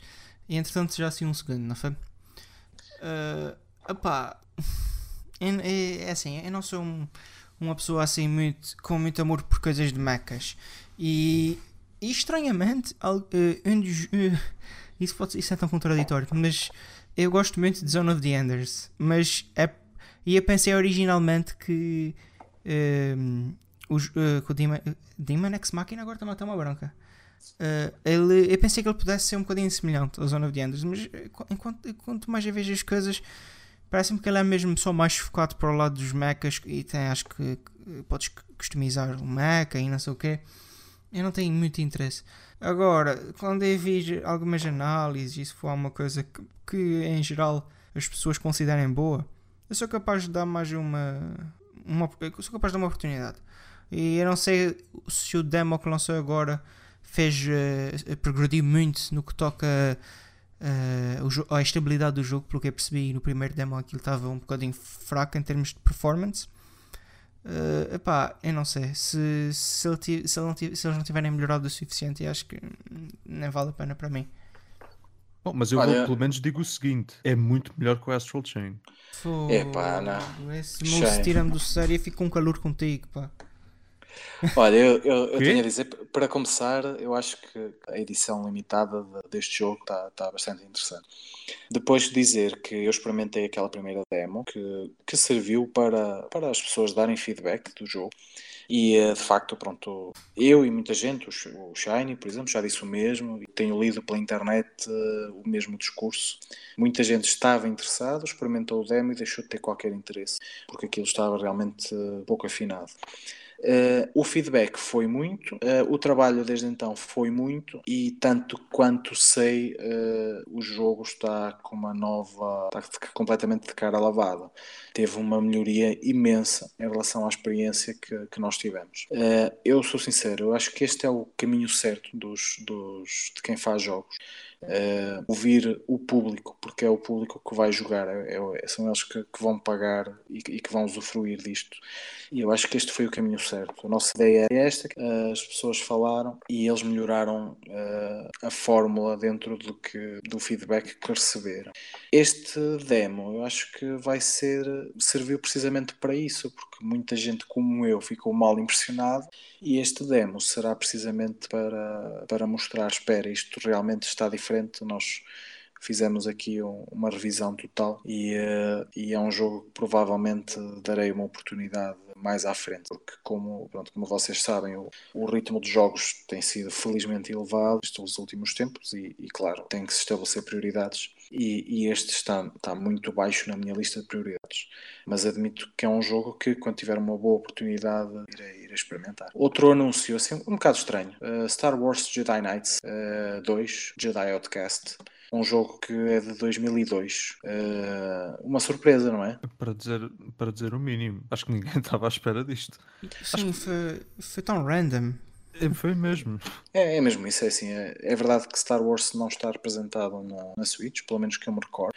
e entretanto já assim um segundo, não foi? Uh, Epá, é, é assim, eu não sou um, uma pessoa assim muito, com muito amor por coisas de mecas. E, e estranhamente, uh, um dos, uh, isso, pode, isso é tão contraditório, mas eu gosto muito de Zone of the Enders. Mas é, e eu pensei originalmente que uh, o, uh, o Demon, Demon X Machina agora está matar uma branca. Uh, ele, eu pensei que ele pudesse ser um bocadinho semelhante ao Zone of the Enders, mas enquanto, enquanto mais eu vejo as coisas, Parece-me que ele é mesmo só mais focado para o lado dos mechas e tem, acho que, que podes customizar o mecha e não sei o que. Eu não tenho muito interesse. Agora, quando eu vi algumas análises, e se for uma coisa que, que em geral as pessoas considerem boa, eu sou capaz de dar mais uma. uma sou capaz de dar uma oportunidade. E eu não sei se o demo que lançou agora fez uh, progredir muito no que toca uh, a estabilidade do jogo, pelo que eu percebi no primeiro demo aquilo estava um bocadinho fraco em termos de performance. Uh, epá, eu não sei se, se, ele, se, ele se eles não tiverem melhorado o suficiente, acho que nem vale a pena para mim. Bom, mas eu Olha... vou, pelo menos digo o seguinte: é muito melhor que o Astral Chain. É pá, não. Esse moço tira-me do sério e fico com calor contigo, pá. Olha, eu, eu, eu tenho a dizer, para começar, eu acho que a edição limitada deste jogo está tá bastante interessante. Depois de dizer que eu experimentei aquela primeira demo, que, que serviu para, para as pessoas darem feedback do jogo, e eh, de facto, pronto, eu e muita gente, o Shiny, por exemplo, já disse o mesmo, e tenho lido pela internet uh, o mesmo discurso. Muita gente estava interessada, experimentou o demo e deixou de ter qualquer interesse, porque aquilo estava realmente uh, pouco afinado. Uh, o feedback foi muito, uh, o trabalho desde então foi muito, e tanto quanto sei, uh, o jogo está com uma nova, está completamente de cara lavada. Teve uma melhoria imensa em relação à experiência que, que nós tivemos. eu sou sincero, eu acho que este é o caminho certo dos, dos, de quem faz jogos uh, ouvir o público, porque é o público que vai jogar, é, é, são eles que, que vão pagar e, e, que vão usufruir disto. E eu acho que este foi o caminho certo. A nossa ideia é esta: uh, as pessoas falaram e eles melhoraram uh, a fórmula dentro do, que, do feedback que receberam. Este demo eu acho que vai ser serviu precisamente para isso, porque muita gente como eu ficou mal impressionado e este demo será precisamente para, para mostrar, espera, isto realmente está diferente, nós fizemos aqui um, uma revisão total e, uh, e é um jogo que provavelmente darei uma oportunidade mais à frente, porque como, pronto, como vocês sabem, o, o ritmo dos jogos tem sido felizmente elevado nestes últimos tempos e, e claro, tem que se estabelecer prioridades e, e, este está, está muito baixo na minha lista de prioridades. Mas admito que é um jogo que, quando tiver uma boa oportunidade, irei, irei experimentar. Outro anúncio, assim, um bocado estranho: uh, Star Wars Jedi Knights uh, 2, Jedi Outcast um jogo que é de 2002. Uh, uma surpresa, não é? Para dizer, para dizer o mínimo. Acho que ninguém estava à espera disto. Sim, foi, foi tão random. É, foi mesmo. É, é mesmo isso, é assim. É, é verdade que Star Wars não está representado na, na Switch, pelo menos que eu me recordo.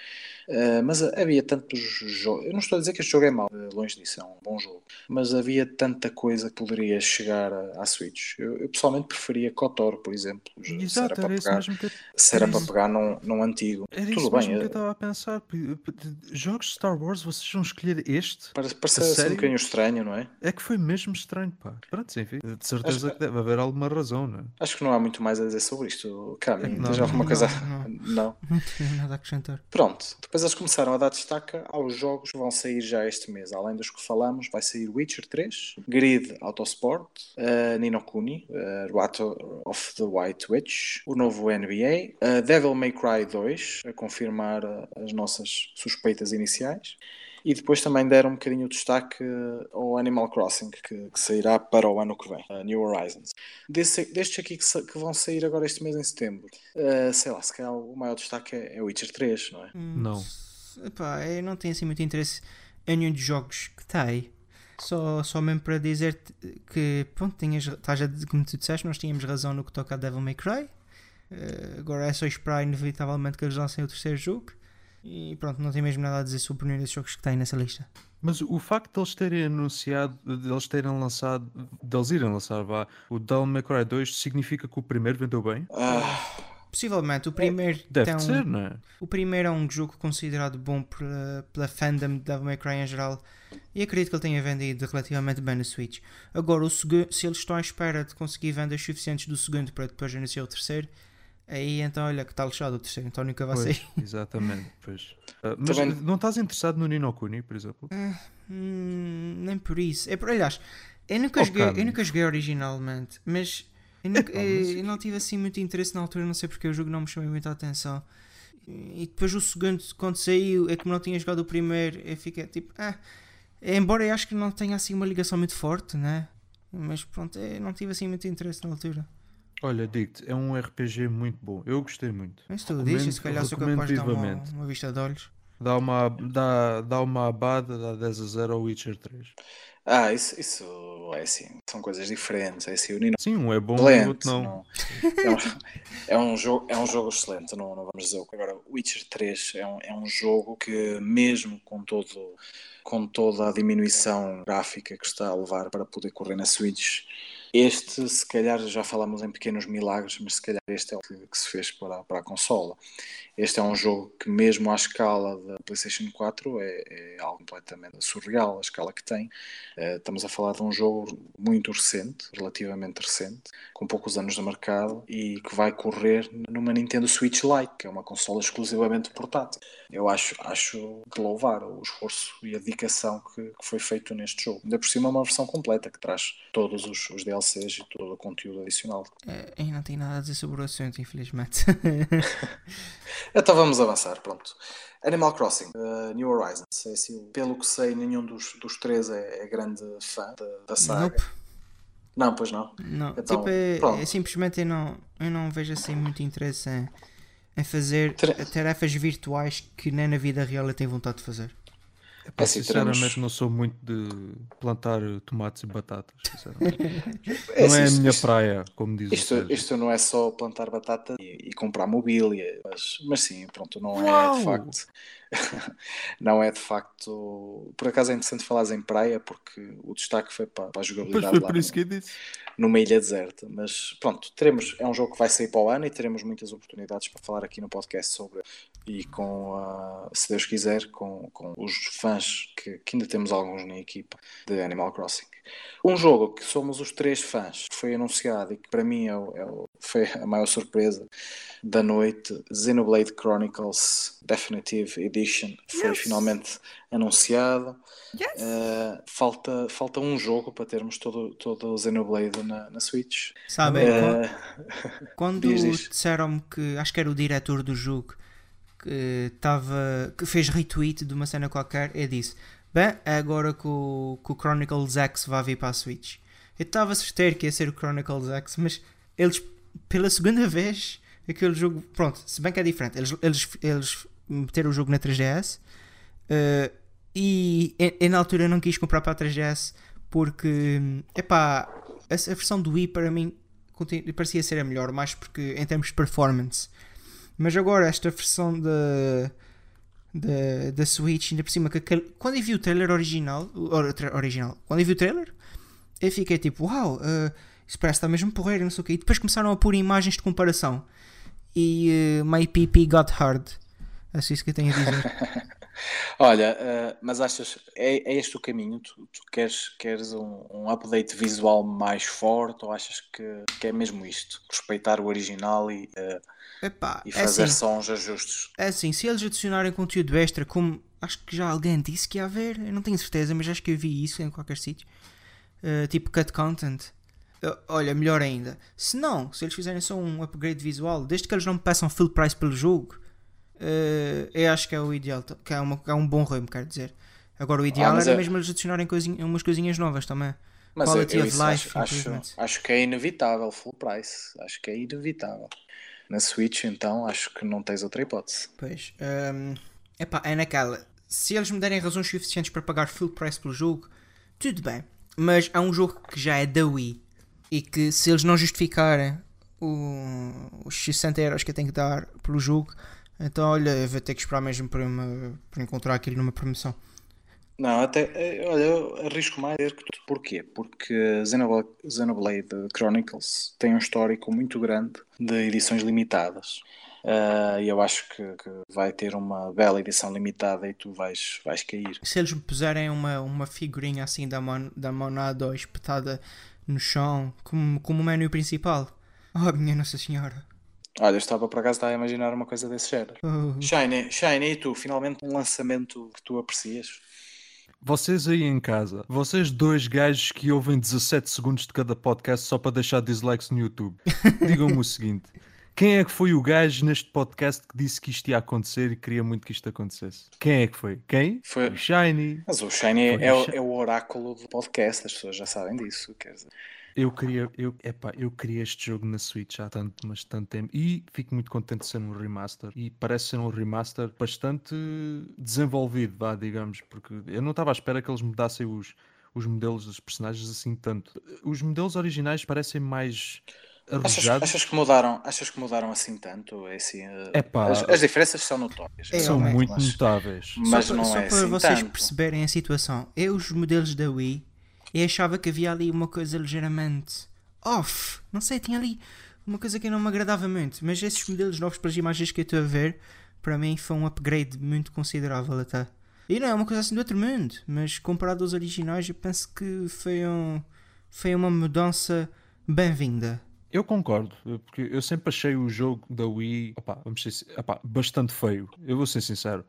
Uh, mas havia tantos jogos. Eu não estou a dizer que este jogo é mau, longe disso, é um bom jogo. Mas havia tanta coisa que poderia chegar à Switch. Eu, eu pessoalmente preferia KOTOR, por exemplo. Exato, se era, para pegar, que... se era para pegar num, num antigo. Era Tudo isso bem. que eu estava a pensar. Jogos de Star Wars, vocês vão escolher este? Parece, parece assim um bocadinho estranho, não é? É que foi mesmo estranho, pá. Pronto, enfim. De certeza Acho... que deve haver alguma razão, não é? Acho que não há muito mais a dizer sobre isto. Caminho, tens alguma coisa. Não. Não, não tenho nada a acrescentar. Pronto, depois eles começaram a dar destaque aos jogos que vão sair já este mês. Além dos que falamos, vai sair Witcher 3, Grid Autosport, uh, Nino Kuni, uh, of the White Witch, o novo NBA, uh, Devil May Cry 2, a confirmar uh, as nossas suspeitas iniciais. E depois também deram um bocadinho o destaque ao Animal Crossing, que, que sairá para o ano que vem, uh, New Horizons. Desse, destes aqui que, que, vão sair agora este mês em setembro, uh, sei lá, se calhar o maior destaque é, é Witcher 3, não é? Hum, não. Epá, eu não tenho assim muito interesse em nenhum dos jogos que está aí. Só, só mesmo para dizer que, pronto, tinhas, estás a, como tu disseste, nós tínhamos razão no que toca a Devil May Cry. Uh, agora é só esperar, inevitavelmente, que eles lancem o terceiro jogo. E pronto, não tenho mesmo nada a dizer sobre nenhum desses jogos que têm nessa lista. Mas o facto de eles terem anunciado, de eles terem lançado, de eles irem lançar vá, o Devil May Cry 2 significa que o primeiro vendeu bem? Ah. Possivelmente, o primeiro Deve tem ser, não é? O primeiro é um jogo considerado bom pela, pela fandom de Devil May Cry em geral e acredito que ele tenha vendido relativamente bem no Switch. Agora, o se eles estão à espera de conseguir vendas suficientes do segundo para depois anunciar o terceiro, Aí então, olha, que está lixado o terceiro, então nunca vai pois, sair. Exatamente, pois. Uh, mas Também... não estás interessado no Nino Kuni, por exemplo? Uh, hum, nem por isso. É por, aliás, eu nunca, oh, joguei, eu nunca joguei originalmente, mas eu, nunca, é, eu, eu, não tive assim muito interesse na altura, não sei porque o jogo não me chamou muita atenção. E depois o segundo, quando saiu, é como não tinha jogado o primeiro, eu fiquei tipo, ah, embora eu acho que não tenha assim uma ligação muito forte, né? Mas pronto, eu não tive assim muito interesse na altura. Olha, digo-te, é um RPG muito bom. Eu gostei muito. Mas tu dizes, se calhar sou capaz de dar uma, uma vista de olhos. Dá uma, dá, dá uma abada, dá 10 a 0 ao Witcher 3. Ah, isso, isso é assim, são coisas diferentes. É assim, o Nino Sim, um é bom, o outro não. não. É, um, é, um, jogo, é um jogo excelente, não, não vamos dizer. Agora, Witcher 3 é um, é um jogo que, mesmo com todo com toda a diminuição gráfica que está a levar para poder correr na Switch, este, se calhar, já falámos em pequenos milagres, mas se calhar este é o que, que se fez para, para a consola. Este é um jogo que, mesmo à escala da PlayStation 4, é, é algo completamente surreal, a escala que tem. Uh, estamos a falar de um jogo muito recente, relativamente recente, com poucos anos de mercado e que vai correr numa Nintendo Switch Lite, que é uma consola exclusivamente portátil. Eu acho, acho de louvar o esforço e a dedicação que, que foi feito neste jogo. Ainda por cima, é uma versão completa que traz todos os, os e todo o conteúdo adicional. É, não tenho nada a dizer sobre o assunto, infelizmente. então vamos avançar, pronto. Animal Crossing, uh, New Horizons. É assim, pelo que sei, nenhum dos, dos três é, é grande fã da, da saga. Nope. Não, pois não. Não, então, tipo, é, é, simplesmente eu não, eu não vejo assim muito interesse em, em fazer tarefas virtuais que nem na vida real eu tenho vontade de fazer. É assim, sinceramente teremos... não sou muito de plantar tomates e batatas. é, não é a minha praia, como diz isto, isto não é só plantar batata e, e comprar mobília, mas, mas sim, pronto, não Uau! é de facto. não é de facto. Por acaso é interessante falar em praia, porque o destaque foi para, para a jogabilidade. Pois foi por isso que eu disse numa ilha deserta. Mas pronto, teremos, é um jogo que vai sair para o ano e teremos muitas oportunidades para falar aqui no podcast sobre e com, uh, se Deus quiser, com, com os fãs que, que, ainda temos alguns na equipa de Animal Crossing. Um jogo que somos os três fãs, que foi anunciado e que para mim é o, é o, foi a maior surpresa da noite, Xenoblade Chronicles Definitive Edition, foi yes. finalmente anunciado. Yes. Uh, falta, falta um jogo para termos todo, todo o Xenoblade na, na Switch. Sabem, uh, quando, quando disseram-me que acho que era o diretor do jogo que, tava, que fez retweet de uma cena qualquer, eu disse: Bem, é agora que o, que o Chronicles X vai vir para a Switch. Eu estava a certeza que ia ser o Chronicles X, mas eles, pela segunda vez, aquele jogo. Pronto, se bem que é diferente, eles, eles, eles meteram o jogo na 3DS. Uh, e eu, na altura não quis comprar para a 3DS porque, epá, essa versão do Wii para mim parecia ser a melhor, mais porque em termos de performance. Mas agora esta versão da da, da Switch, ainda por cima, que quando eu vi o trailer original, or- tra- original, quando eu vi o trailer, eu fiquei tipo, uau, eh, isso parece estar mesmo porreiro, não sei o quê. E depois começaram a pôr imagens de comparação. E uh, my PP got hard. É isso que eu tenho a dizer. Olha, eh, mas achas, é, é este o caminho? Tu, tu queres, queres um, um update visual mais forte ou achas que, que é mesmo isto? Respeitar o original e, eh, Epá, e é fazer assim, só uns ajustes? é assim, se eles adicionarem conteúdo extra, como acho que já alguém disse que ia haver, eu não tenho certeza, mas acho que eu vi isso em qualquer sítio, eh, tipo cut content. Eh, Olha, melhor ainda. Se não, se eles fizerem só um upgrade visual, desde que eles não me peçam full price pelo jogo, eh, eu acho que é o ideal, que é, uma, que é um bom rumo, quero dizer. Agora, o ideal Ah, era é- mesmo eles adicionarem coisinha- umas coisinhas novas também. Mas eu, Quality eu of isso life acho, acho, acho que é inevitável, full price. Acho que é inevitável. Na Switch, então, acho que não tens outra hipótese. Pois, hum, epá, é naquela. Se eles me derem razões suficientes para pagar full price pelo jogo, tudo bem. Mas há um jogo que já é da Wii e que se eles não justificarem o- os 60 euros que eu tenho que dar pelo jogo, então olha, vou ter que esperar mesmo para, uma, para encontrar aquilo numa promoção. Não, até, eh, olha, eu arrisco mais a dizer que tu. Porquê? Porque Xenoblade, Xenoblade Chronicles tem um histórico muito grande de edições limitadas. Ah, E eu acho que, que vai ter uma bela edição limitada e tu vais, vais cair. Se eles me puserem uma, uma figurinha assim da, Mon, da Monado espetada no chão, como, como menu principal, oh minha Nossa Senhora. Olha, eu estava por acaso a imaginar uma coisa desse género. Oh. Shiny, Shiny, e tu? Finalmente um lançamento que tu aprecias? Vocês aí em casa, vocês dois gajos que ouvem 17 segundos de cada podcast só para deixar dislikes no YouTube, digam-me o seguinte: quem é que foi o gajo neste podcast que disse que isto ia acontecer e queria muito que isto acontecesse? Quem é que foi? Quem? Foi- O Shiny. Mas o Shiny é, é o oráculo do podcast, as pessoas já sabem disso. Quer dizer. Eu queria, eu, epá, eu queria este jogo na Switch há tanto, mas tanto tempo e fico muito contente de ser um remaster. E parece ser um remaster bastante desenvolvido, vá, digamos, porque eu não estava à espera que eles mudassem os, os modelos dos personagens assim tanto. Os modelos originais parecem mais Achas, achas que mudaram, achas que mudaram assim tanto? É assim, eh, Epá. as, as diferenças são notórias. É, São muito notáveis. Mas só, não só é para assim vocês tanto. perceberem a situação, eu os modelos da Wii eu achava que havia ali uma coisa ligeiramente off. Não sei, tinha ali uma coisa que não me agradava muito. Mas esses modelos novos, pelas imagens que eu estou a ver, para mim foi um upgrade muito considerável até. E não é uma coisa assim do outro mundo, mas comparado aos originais, eu penso que foi, um, foi uma mudança bem-vinda. Eu concordo, porque eu sempre achei o jogo da Wii opá, vamos ser, opá, bastante feio. Eu vou ser sincero.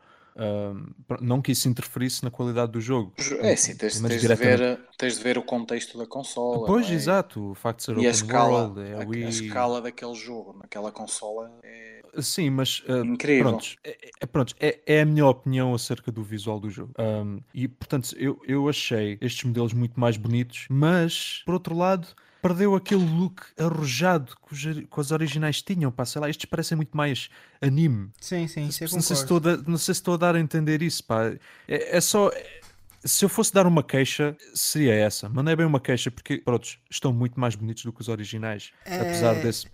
Não que isso interferisse na qualidade do jogo. É assim, tens, Mas tens de diretamente- ver, tens de ver o contexto da consola. Pois, é? exato, o facto de ser E open a escala, world, é a a, a Wii. escala daquele jogo naquela consola é Sim, mas ah, incrível. prontos, é, é, prontos, é, é a minha opinião acerca do visual do jogo. Ahm, e portanto, eu, eu achei estes modelos muito mais bonitos, mas por outro lado. Perdeu aquele look arrojado que, os, ori- que os originais tinham, pá, sei lá, estes parecem muito mais anime. Sim, sim, não, sei se concordo. estou a dar, não sei se estou a dar a entender isso, pá. É, é só. é- se eu fosse dar uma queixa, seria essa. Mas não é bem uma queixa, porque, pronto, estão muito mais bonitos do que os originais. Apesar É, desse.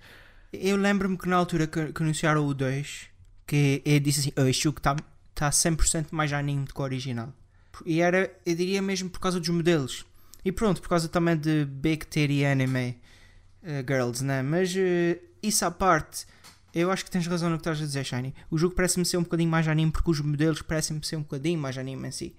Eu lembro-me que na altura que, que anunciaram o 2, que eu disse assim: "Oh, este jogo está tá 100% mais anime do que o original. E era, eu diria mesmo por causa dos modelos. E pronto, por causa também de Big Titty Anime eh, Girls, né? Mas eh, isso à parte, eu acho que tens razão no que estás a dizer, Shiny. O jogo parece-me ser um bocadinho mais anime porque os modelos parecem-me ser um bocadinho mais anime em si.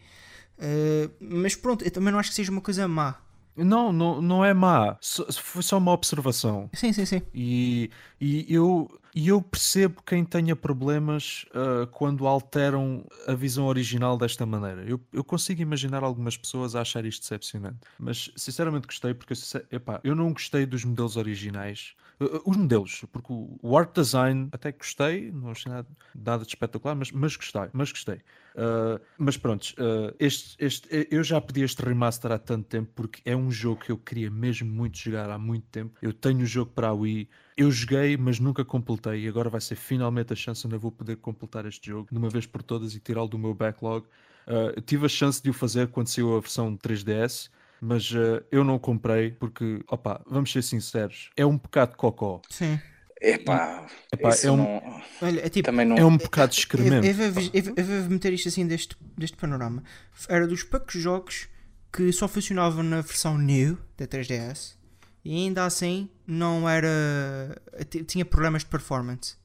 Eh, mas pronto, eu também não acho que seja uma coisa má. Não, não, não é má. Foi só uma observação. Sim, sim, sim. E, e eu, e eu percebo quem tenha problemas ah, quando alteram a visão original desta maneira. Eu, eu consigo imaginar algumas pessoas a achar isto decepcionante. Mas sinceramente gostei, porque epá, eu não gostei dos modelos originais. Ah, os modelos, porque o, o art design até gostei, não achei nada, nada de espetacular, mas, mas gostei, mas gostei. Uh, mas pronto, uh, este, este, eu já pedi este remaster há tanto tempo porque é um jogo que eu queria mesmo muito jogar há muito tempo. Eu tenho o jogo para a Wii, eu joguei, mas nunca completei. E agora vai ser finalmente a chance onde eu vou poder completar este jogo de uma vez por todas e tirá-lo do meu backlog. Uh, tive a chance de o fazer quando saiu a versão 3DS. Mas uh, eu não comprei porque, opa, vamos ser sinceros, é um bocado cocó. Sim. Epá, Epá é um, não... Olha, é, tipo, não... é um bocado de excremento. Eu, eu, eu, eu, vou meter isto assim deste, deste panorama. Era dos poucos jogos que só funcionavam na versão new da 3DS e ainda assim não era. tinha problemas de performance.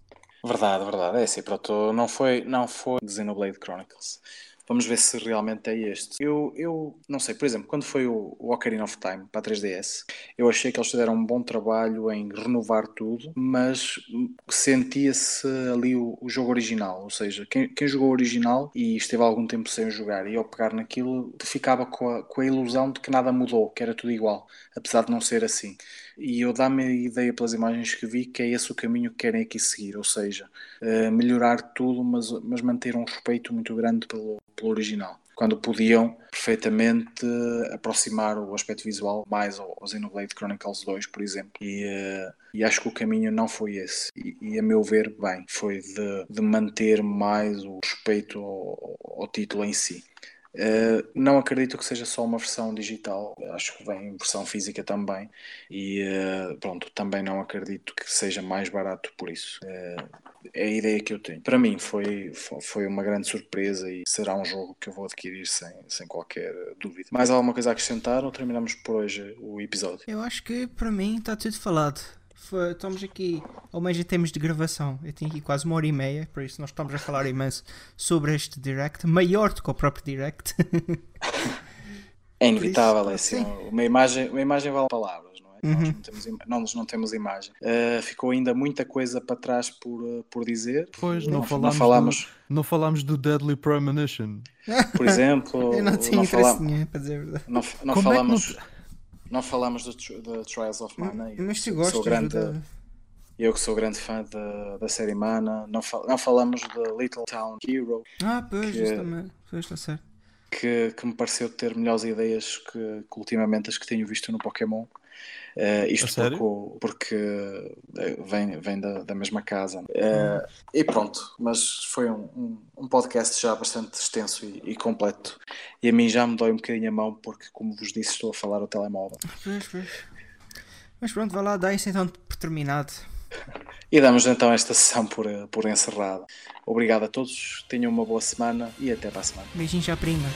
Verdade, verdade. É assim, pronto. Não foi, não foi Xenoblade Chronicles. Vamos ver se realmente é este. Eu, eu não sei, por exemplo, quando foi o, o Ocarina of Time para a 3DS, eu achei que eles fizeram um bom trabalho em renovar tudo, mas sentia-se ali o, o, jogo original. Ou seja, quem, quem jogou o original e esteve algum tempo sem jogar e ao pegar naquilo, ficava com a, com a ilusão de que nada mudou, que era tudo igual, apesar de não ser assim. E eu dá-me a ideia pelas imagens que vi que é esse o caminho que querem aqui seguir, ou seja, uh, melhorar tudo, mas, mas manter um respeito muito grande pelo, pelo original. Quando podiam perfeitamente aproximar o aspecto visual mais ao, Xenoblade Chronicles 2, por exemplo. E, uh, e acho que o caminho não foi esse. E, e a meu ver, bem, foi de, de manter mais o respeito ao, ao título em si. Uh, não acredito que seja só uma versão digital, acho que vem em versão física também. E uh, pronto, também não acredito que seja mais barato por isso. Uh, é a ideia que eu tenho. Para mim foi, foi uma grande surpresa e será um jogo que eu vou adquirir sem, sem qualquer dúvida. Mais alguma coisa a acrescentar ou terminamos por hoje o episódio? Eu acho que para mim está tudo falado. Estamos aqui, ao menos em termos de gravação, eu tenho aqui quase uma hora e meia, por isso nós estamos a falar imenso sobre este direct, maior do que o próprio direct. É inevitável, isso, é assim, uma imagem, uma imagem vale palavras. Uhum. Nós, não temos, nós não temos imagem. Uh, ficou ainda muita coisa para trás por, uh, por dizer. Pois, não, não, falámos, não falámos... Do, não falámos do Deadly Premonition. Por exemplo. Eu não tinha interesse nenhum, para dizer a verdade. Não, não é falámos. É não... falamos do, do Trials of Mana. Mas tu gostas grande, Eu que sou grande fã da, da série Mana. Não, fal, não falamos de Little Town Hero. Ah, pois, que, justamente. Pois, está certo. Que, que me pareceu ter melhores ideias que, que ultimamente as que tenho visto no Pokémon. Uh, isto porque, porque, eh, vem, vem da, da mesma casa. Uh, e pronto, mas foi um, um, um, podcast já bastante extenso e, e, completo. E a mim já me dói um bocadinho a mão, porque, como vos disse, estou a falar o telemóvel. Pois, pois. Mas pronto, vai lá, dá isso então por terminado. E damos então esta sessão por, por encerrada. Obrigado a todos, tenham uma boa semana e até para a semana. Beijinhos à prima.